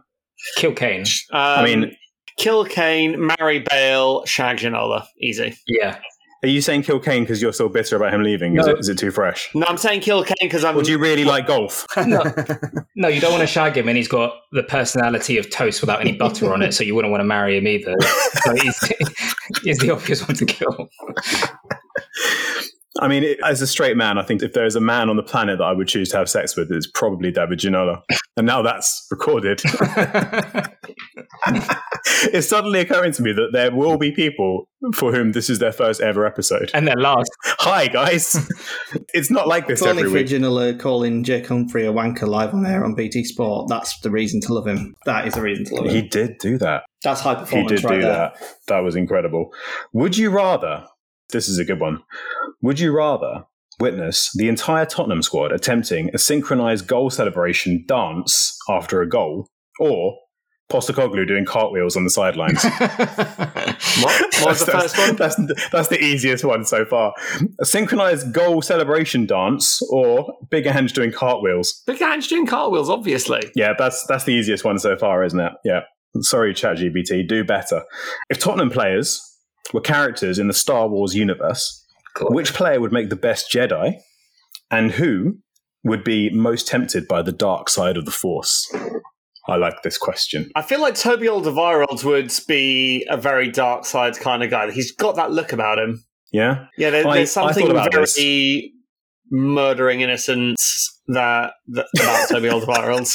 Speaker 4: Kill Kane.
Speaker 2: Um, I mean, Kill Kane, marry Bale, shag Ginola. Easy.
Speaker 4: Yeah.
Speaker 1: Are you saying kill Kane because you're still bitter about him leaving? Is, it, is it too fresh?
Speaker 2: No, I'm saying kill Kane because I'm.
Speaker 1: Would you really like golf?
Speaker 4: no. no, you don't want to shag him, and he's got the personality of toast without any butter on it, so you wouldn't want to marry him either. So he's, he's the obvious one to kill.
Speaker 1: I mean, it, as a straight man, I think if there's a man on the planet that I would choose to have sex with, it's probably David Ginola. And now that's recorded. it's suddenly occurring to me that there will be people for whom this is their first ever episode.
Speaker 4: And their last.
Speaker 1: Hi, guys. it's not like this every
Speaker 3: week. Ginola calling Jake Humphrey a wanker live on air on BT Sport. That's the reason to love him. That is the reason to love him.
Speaker 1: He did do that.
Speaker 3: That's high performance.
Speaker 1: He did
Speaker 3: right
Speaker 1: do
Speaker 3: there.
Speaker 1: that. That was incredible. Would you rather this is a good one. Would you rather witness the entire Tottenham squad attempting a synchronized goal celebration dance after a goal, or Postecoglou doing cartwheels on the sidelines?
Speaker 2: what? what was the first one?
Speaker 1: That's, that's the easiest one so far. A synchronized goal celebration dance, or Big Ange doing cartwheels.
Speaker 2: Big Ange doing cartwheels, obviously.
Speaker 1: Yeah, that's that's the easiest one so far, isn't it? Yeah. Sorry, ChatGPT, do better. If Tottenham players were characters in the Star Wars universe, cool. which player would make the best Jedi, and who would be most tempted by the dark side of the Force? I like this question.
Speaker 2: I feel like Toby Alderweireld would be a very dark side kind of guy. He's got that look about him.
Speaker 1: Yeah,
Speaker 2: yeah. There, I, there's something very this. murdering innocence that, that about Toby Alderweireld.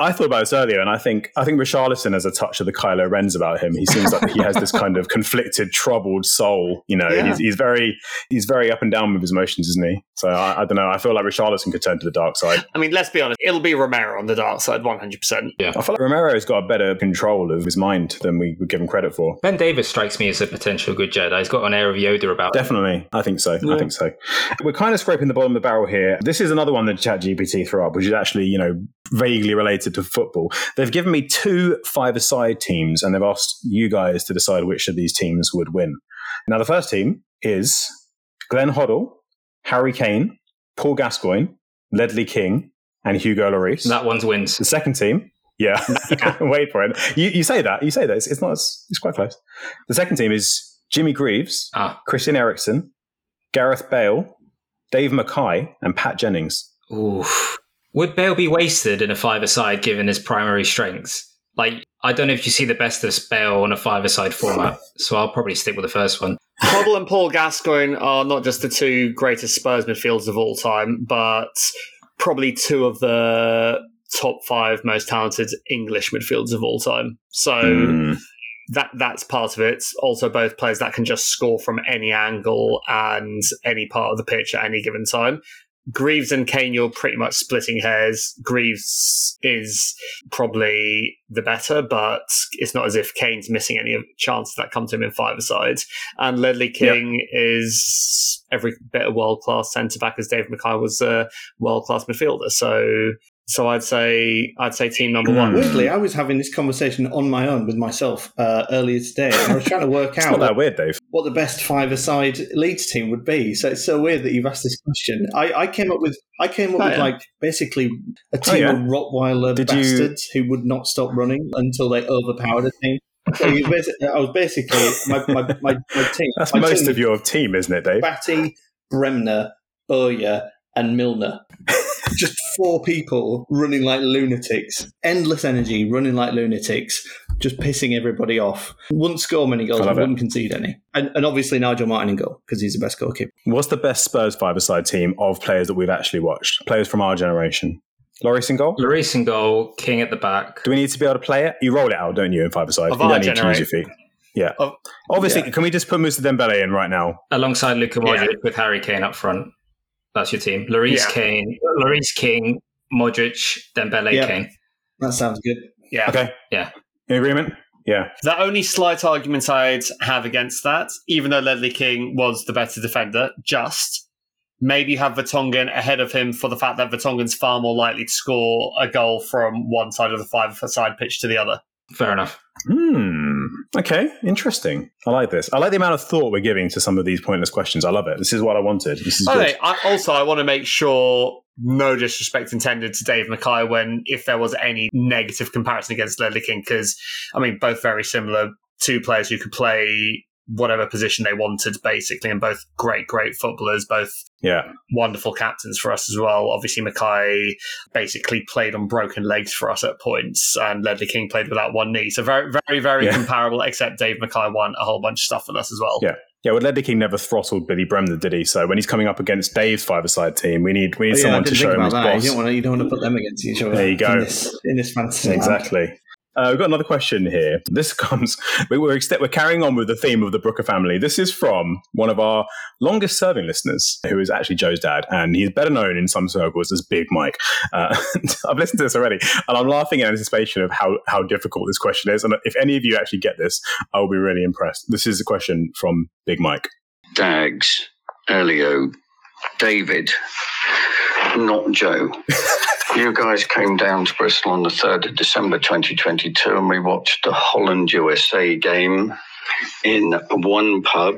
Speaker 1: I thought about this earlier, and I think I think Richarlison has a touch of the Kylo Ren's about him. He seems like he has this kind of conflicted, troubled soul. You know, yeah. he's, he's, very he's very up and down with his emotions, isn't he? So I, I, don't know. I feel like Richarlison could turn to the dark side.
Speaker 2: I mean, let's be honest. It'll be Romero on the dark side, one hundred percent.
Speaker 1: Yeah, I feel like Romero's got a better control of his mind than we would give him credit for.
Speaker 4: Ben Davies strikes me as a potential good Jedi. He's got an air of Yoda about. Him.
Speaker 1: Definitely,
Speaker 4: him.
Speaker 1: I think so. Yeah. I think so. We're kind of scraping the bottom of the barrel here. This is another one that ChatGPT threw up, which is actually you know vaguely related to football. They've given me two five-a-side teams, and they've asked you guys to decide which of these teams would win. Now, the first team is Glenn Hoddle, Harry Kane, Paul Gascoigne, Ledley King, and Hugo Lloris.
Speaker 4: That one's wins.
Speaker 1: The second team, yeah, wait for it. You, you, say that, you say that. It's, it's not. It's, it's, quite close. The second team is Jimmy Greaves, ah. Christian Eriksen, Gareth Bale, Dave Mackay, and Pat Jennings.
Speaker 4: Oof. Would Bale be wasted in a five-a-side given his primary strengths? Like, I don't know if you see the best of Bale on a five-a-side format, so I'll probably stick with the first one.
Speaker 2: Hoddle and Paul Gascoigne are not just the two greatest Spurs midfielders of all time, but probably two of the top five most talented English midfielders of all time. So mm. that that's part of it. Also, both players that can just score from any angle and any part of the pitch at any given time. Greaves and Kane, you're pretty much splitting hairs. Greaves is probably the better, but it's not as if Kane's missing any chances that come to him in five sides. And Ledley King yep. is every bit a world class centre back as Dave Mackay was a world class midfielder. So so I'd say I'd say team number one.
Speaker 3: Weirdly, I was having this conversation on my own with myself uh, earlier today. I was trying to work out
Speaker 1: not that weird, Dave.
Speaker 3: what the best five-a-side Leeds team would be. So it's so weird that you've asked this question. I, I came up with I came up oh, with yeah. like basically a team oh, yeah. of Rottweiler Did bastards you... who would not stop running until they overpowered a team. So I was basically my, my, my, my team.
Speaker 1: That's
Speaker 3: my
Speaker 1: most
Speaker 3: team
Speaker 1: of your team, isn't it, Dave?
Speaker 3: Batty, Bremner, Bowyer, and Milner just four people running like lunatics, endless energy, running like lunatics, just pissing everybody off. Wouldn't score many goals, wouldn't concede any. And, and, obviously Nigel Martyn in goal because he's the best goalkeeper.
Speaker 1: What's the best Spurs five-a-side team of players that we've actually watched? Players from our generation. Lloris in goal?
Speaker 4: Lloris in goal, King at the back.
Speaker 1: Do we need to be able to play it? You roll it out, don't you, in five-a-side? You don't need to use your feet. Yeah. Oh, Obviously, yeah. can we just put Moussa Dembele in right now?
Speaker 4: Alongside Luka Modric yeah. with Harry Kane up front. That's your team. Lloris yeah. Kane, Lloris King, Modric, Dembele, yep. Kane.
Speaker 3: That sounds good.
Speaker 2: Yeah.
Speaker 1: Okay.
Speaker 4: Yeah.
Speaker 1: In agreement? Yeah.
Speaker 2: The only slight argument I'd have against that, even though Ledley King was the better defender, just maybe have Vertonghen ahead of him for the fact that Vertonghen's far more likely to score a goal from one side of the five side pitch to the other.
Speaker 4: Fair enough.
Speaker 1: Hmm. Okay. Interesting. I like this. I like the amount of thought we're giving to some of these pointless questions. I love it. This is what I wanted. This is
Speaker 2: okay. I, also, I want to make sure no disrespect intended to Dave Mackay when if there was any negative comparison against Ledley King because I mean both very similar two players who could play whatever position they wanted, basically, and both great, great footballers, both
Speaker 1: yeah
Speaker 2: wonderful captains for us as well. Obviously, Mackay basically played on broken legs for us at points, and Ledley King played without one knee. So very, very, very yeah. comparable. Except Dave Mackay won a whole bunch of stuff with us as well.
Speaker 1: Yeah. Yeah, well, Ledley King never throttled Billy Bremner, did he? So when he's coming up against Dave's five-a-side team, we need we need oh, yeah, someone to show him his that. boss.
Speaker 3: You don't want to you don't want to put them against each other.
Speaker 1: There you go.
Speaker 3: In this, in this fantasy,
Speaker 1: exactly. Uh, we've got another question here. This comes, we're, we're carrying on with the theme of the Brooker family. This is from one of our longest serving listeners, who is actually Joe's dad, and he's better known in some circles as Big Mike. Uh, I've listened to this already, and I'm laughing in anticipation of how, how difficult this question is. And if any of you actually get this, I will be really impressed. This is a question from Big Mike.
Speaker 6: Dags, Elio, David, not Joe. you guys came down to Bristol on the 3rd of December 2022 and we watched the Holland USA game in one pub.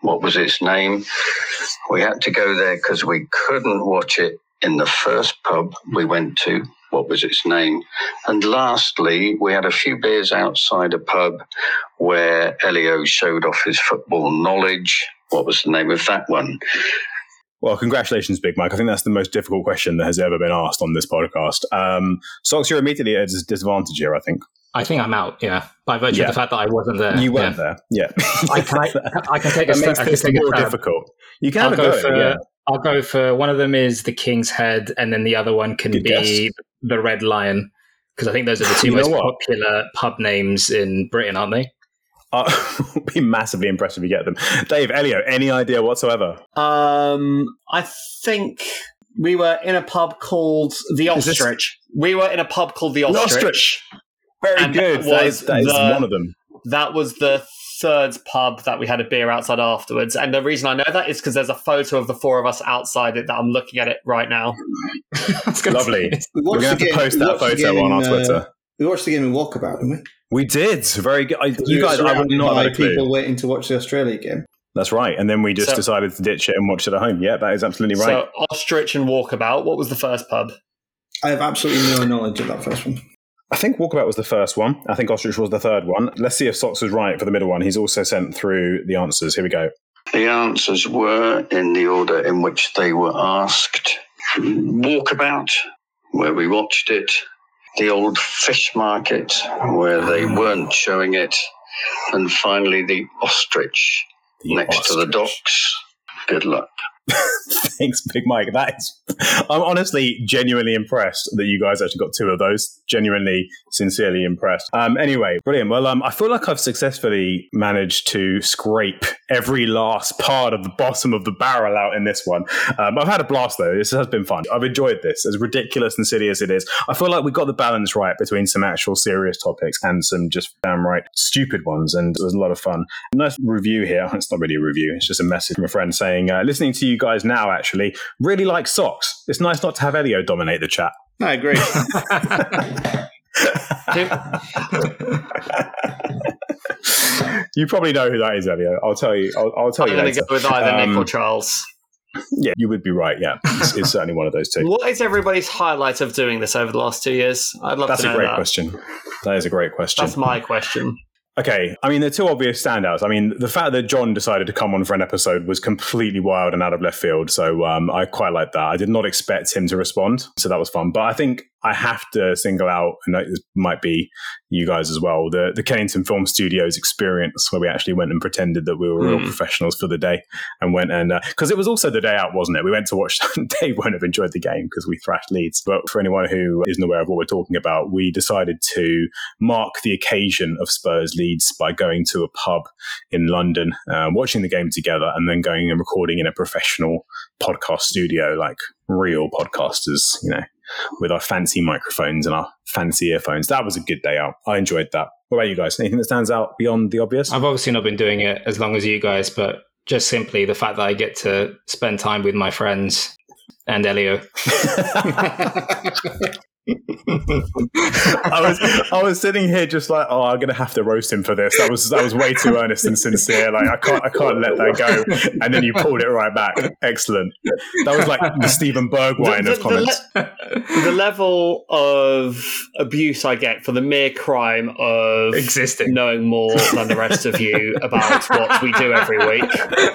Speaker 6: What was its name? We had to go there because we couldn't watch it in the first pub we went to. What was its name? And lastly, we had a few beers outside a pub where Elio showed off his football knowledge. What was the name of that one?
Speaker 1: Well, congratulations, Big Mike. I think that's the most difficult question that has ever been asked on this podcast. Um, Socks, you're immediately at a disadvantage here, I think.
Speaker 4: I think I'm out, yeah, by virtue yeah. of the fact that I wasn't there.
Speaker 1: You weren't yeah. there, yeah.
Speaker 4: I, can, I, I can take a
Speaker 1: step. This more difficult. You can I'll
Speaker 4: go,
Speaker 1: go,
Speaker 4: for,
Speaker 1: yeah.
Speaker 4: I'll go for one of them is the King's Head, and then the other one can Good be guess. the Red Lion, because I think those are the two most popular pub names in Britain, aren't they?
Speaker 1: I'll be massively impressed if you get them. Dave, Elio, any idea whatsoever?
Speaker 2: Um, I think we were in a pub called the Ostrich. This... We were in a pub called the Ostrich. The Ostrich.
Speaker 1: Very good. That, that is, that is the, one of them.
Speaker 2: That was the third pub that we had a beer outside afterwards. And the reason I know that is because there's a photo of the four of us outside it that I'm looking at it right now.
Speaker 1: Lovely. We We're going to have to post that photo on our uh, Twitter.
Speaker 3: We watched the game in Walkabout, didn't we?
Speaker 1: We did. Very good. I, you guys, I would not have
Speaker 3: people waiting to watch the Australia game.
Speaker 1: That's right. And then we just so, decided to ditch it and watch it at home. Yeah, that is absolutely right.
Speaker 2: So, Ostrich and Walkabout, what was the first pub?
Speaker 3: I have absolutely no knowledge of that first one.
Speaker 1: I think Walkabout was the first one. I think Ostrich was the third one. Let's see if Socks was right for the middle one. He's also sent through the answers. Here we go.
Speaker 6: The answers were in the order in which they were asked. Walkabout, where we watched it, the old fish market where they weren't showing it, and finally the ostrich the next ostrich. to the docks. Good luck.
Speaker 1: Thanks, Big Mike. That is, I'm honestly genuinely impressed that you guys actually got two of those. Genuinely, sincerely impressed. Um, anyway, brilliant. Well, um, I feel like I've successfully managed to scrape every last part of the bottom of the barrel out in this one. Um, I've had a blast though. This has been fun. I've enjoyed this, as ridiculous and silly as it is. I feel like we got the balance right between some actual serious topics and some just downright stupid ones, and it was a lot of fun. Nice review here. It's not really a review. It's just a message from a friend saying, uh, listening to you guys now actually really like socks. It's nice not to have Elio dominate the chat.
Speaker 3: I agree.
Speaker 1: you probably know who that is, Elio. I'll tell you. I'll, I'll tell
Speaker 2: I'm
Speaker 1: you.
Speaker 2: I'm going to go with either um, Nick or Charles.
Speaker 1: Yeah, you would be right. Yeah, it's, it's, certainly one of those two.
Speaker 2: What is everybody's highlight of doing this over the last two years? I'd love
Speaker 1: That's
Speaker 2: to
Speaker 1: know. That's a great
Speaker 2: that.
Speaker 1: question. That is a great question.
Speaker 2: That's my question.
Speaker 1: Okay, I mean, the two obvious standouts. I mean, the fact that John decided to come on for an episode was completely wild and out of left field. So um, I quite like that. I did not expect him to respond, so that was fun. But I think I have to single out, and it might be you guys as well, the, the Kennington Film Studios experience where we actually went and pretended that we were mm. real hmm. professionals for the day and went and, because uh, it was also the day out, wasn't it? We went to watch, Dave won't have enjoyed the game because we thrashed Leeds. But for anyone who isn't aware of what we're talking about, we decided to mark the occasion of Spurs Leeds by going to a pub in London, uh, watching the game together, and then going and recording in a professional podcast studio, like real podcasters, you know, with our fancy microphones and our fancy earphones. That was a good day out. I enjoyed that. What about you guys? Anything that stands out beyond the obvious?
Speaker 4: I've obviously not been doing it as long as you guys, but just simply the fact that I get to spend time with my friends and Elio.
Speaker 1: I was I was sitting here just like, oh, I'm gonna have to roast him for this. That was that was way too earnest and sincere. Like I can't I can't let that go. And then you pulled it right back. Excellent. That was like the Steven Bergwijn the, the, of comments.
Speaker 2: The, le- the, level of abuse I get for the mere crime of
Speaker 4: existing,
Speaker 2: knowing more than the rest of you about what we do every week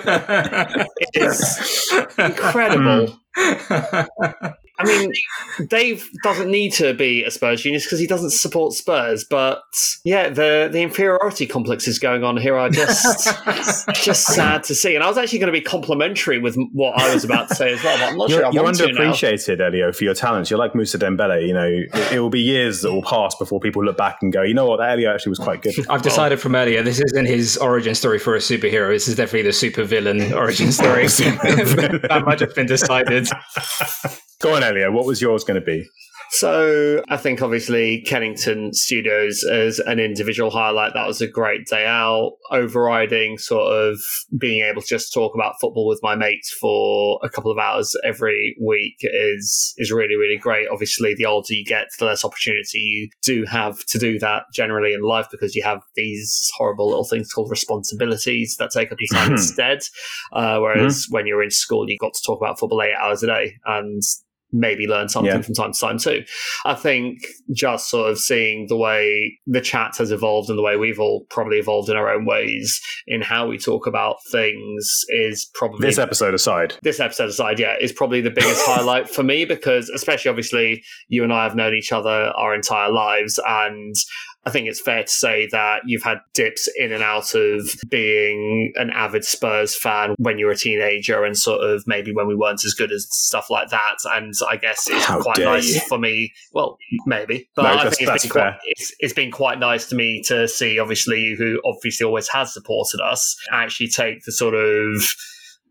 Speaker 2: is incredible. Mm. I mean, Dave doesn't need to be a Spurs genius because he doesn't support Spurs. But yeah, the the inferiority complexes going on here are just just sad to see. And I was actually going to be complimentary with what I was about to say as well. But I'm not
Speaker 1: you're,
Speaker 2: sure. I
Speaker 1: you're underappreciated, Elio, for your talents. You're like Mousa Dembele. You know, it, it, will be years that will pass before people look back and go, you know what, that Elio actually was quite good.
Speaker 4: I've decided from earlier this isn't his origin story for a superhero. This is definitely the super villain origin story. that might have been decided.
Speaker 1: Go on, Elio. What was yours going to be?
Speaker 2: So I think obviously Kennington Studios as an individual highlight, that was a great day out. Overriding sort of being able to just talk about football with my mates for a couple of hours every week is is really, really great. Obviously the older you get, the less opportunity you do have to do that generally in life because you have these horrible little things called responsibilities that take up your time instead. Uh, whereas mm-hmm. when you're in school, you got to talk about football eight hours a day and maybe learn something yeah. from time to time too. I think just sort of seeing the way the chat has evolved and the way we've all probably evolved in our own ways in how we talk about things is probably
Speaker 1: this episode aside.
Speaker 2: This episode aside, yeah, is probably the biggest highlight for me because especially obviously you and I have known each other our entire lives and I think it's fair to say that you've had dips in and out of being an avid Spurs fan when you were a teenager and sort of maybe when we weren't as good as stuff like that. And I guess it's How quite nice you. for me. Well, maybe, but no, I think it's been, quite, it's, it's been quite nice to me to see, obviously, you who obviously always has supported us actually take the sort of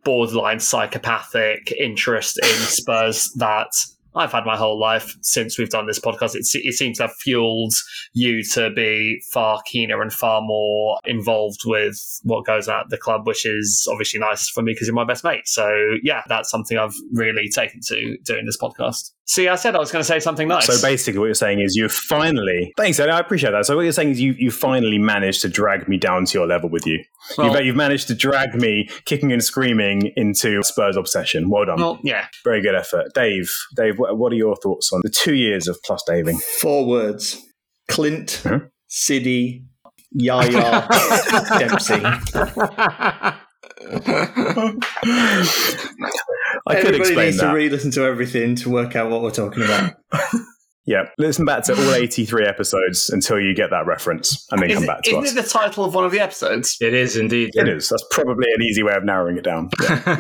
Speaker 2: borderline psychopathic interest in Spurs that I've had my whole life since we've done this podcast. It, it, seems to have fueled you to be far keener and far more involved with what goes on at the club, which is obviously nice for me because you're my best mate. So yeah, that's something I've really taken to doing this podcast. See, I said I was going to say something nice.
Speaker 1: So basically, what you're saying is you finally. Thanks, Eddie. I appreciate that. So what you're saying is you you finally managed to drag me down to your level with you. Well, you've, you've, managed to drag me kicking and screaming into Spurs obsession. Well done.
Speaker 2: Well, yeah,
Speaker 1: very good effort, Dave. Dave, what are your thoughts on the two years of plus Daving?
Speaker 3: Four words: Clint, huh? Sidi, Yaya, Dempsey. I Everybody could explain needs that. to re-listen to everything to work out what we're talking about.
Speaker 1: Yeah, listen back to all 83 episodes until you get that reference and then
Speaker 2: is
Speaker 1: come back to
Speaker 2: isn't us. Isn't it the title of one of the episodes?
Speaker 4: It is indeed.
Speaker 1: It is. That's probably an easy way of narrowing it down. Yeah.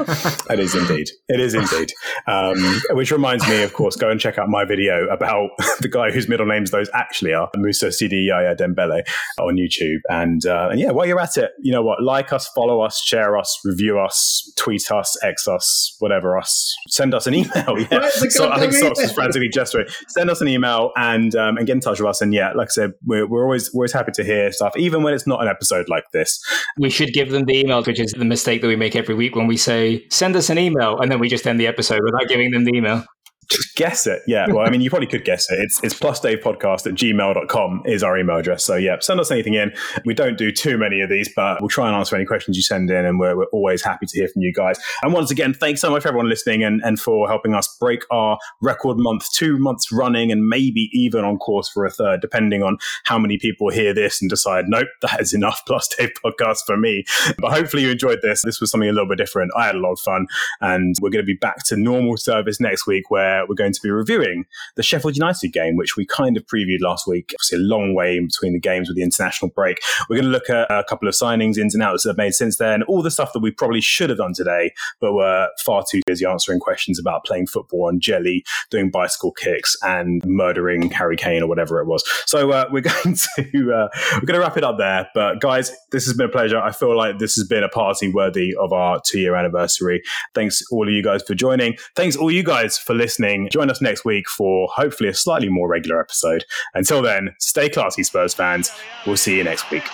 Speaker 1: it is indeed. It is indeed. Um, which reminds me, of course, go and check out my video about the guy whose middle names those actually are, Mousa Sidi Yaya Dembele on YouTube. And, uh, and yeah, while you're at it, you know what? Like us, follow us, share us, review us, tweet us, X us, whatever us. Send us an email. Yeah. So, I think Socks is frantically gesturing. Send us an email email and um, and get in touch with us. And yeah, like I said, we're, we're always we're always happy to hear stuff, even when it's not an episode like this.
Speaker 4: We should give them the email, which is the mistake that we make every week when we say send us an email and then we just end the episode without giving them the email
Speaker 1: just guess it. Yeah. Well, I mean, you probably could guess it. It's, it's plusdavepodcast at gmail.com is our email address. So, yeah, send us anything in. We don't do too many of these, but we'll try and answer any questions you send in. And we're, we're always happy to hear from you guys. And once again, thanks so much for everyone listening and, and for helping us break our record month, two months running, and maybe even on course for a third, depending on how many people hear this and decide, nope, that is enough Plus Dave podcast for me. But hopefully you enjoyed this. This was something a little bit different. I had a lot of fun. And we're going to be back to normal service next week where we're going to be reviewing the Sheffield United game, which we kind of previewed last week. Obviously, a long way in between the games with the international break. We're going to look at a couple of signings, ins and outs that have made since then, all the stuff that we probably should have done today, but were far too busy answering questions about playing football on jelly, doing bicycle kicks, and murdering Harry Kane or whatever it was. So uh, we're going to uh, we're going to wrap it up there. But guys, this has been a pleasure. I feel like this has been a party worthy of our two year anniversary. Thanks all of you guys for joining. Thanks all you guys for listening. Join us next week for hopefully a slightly more regular episode. Until then, stay classy, Spurs fans. We'll see you next week.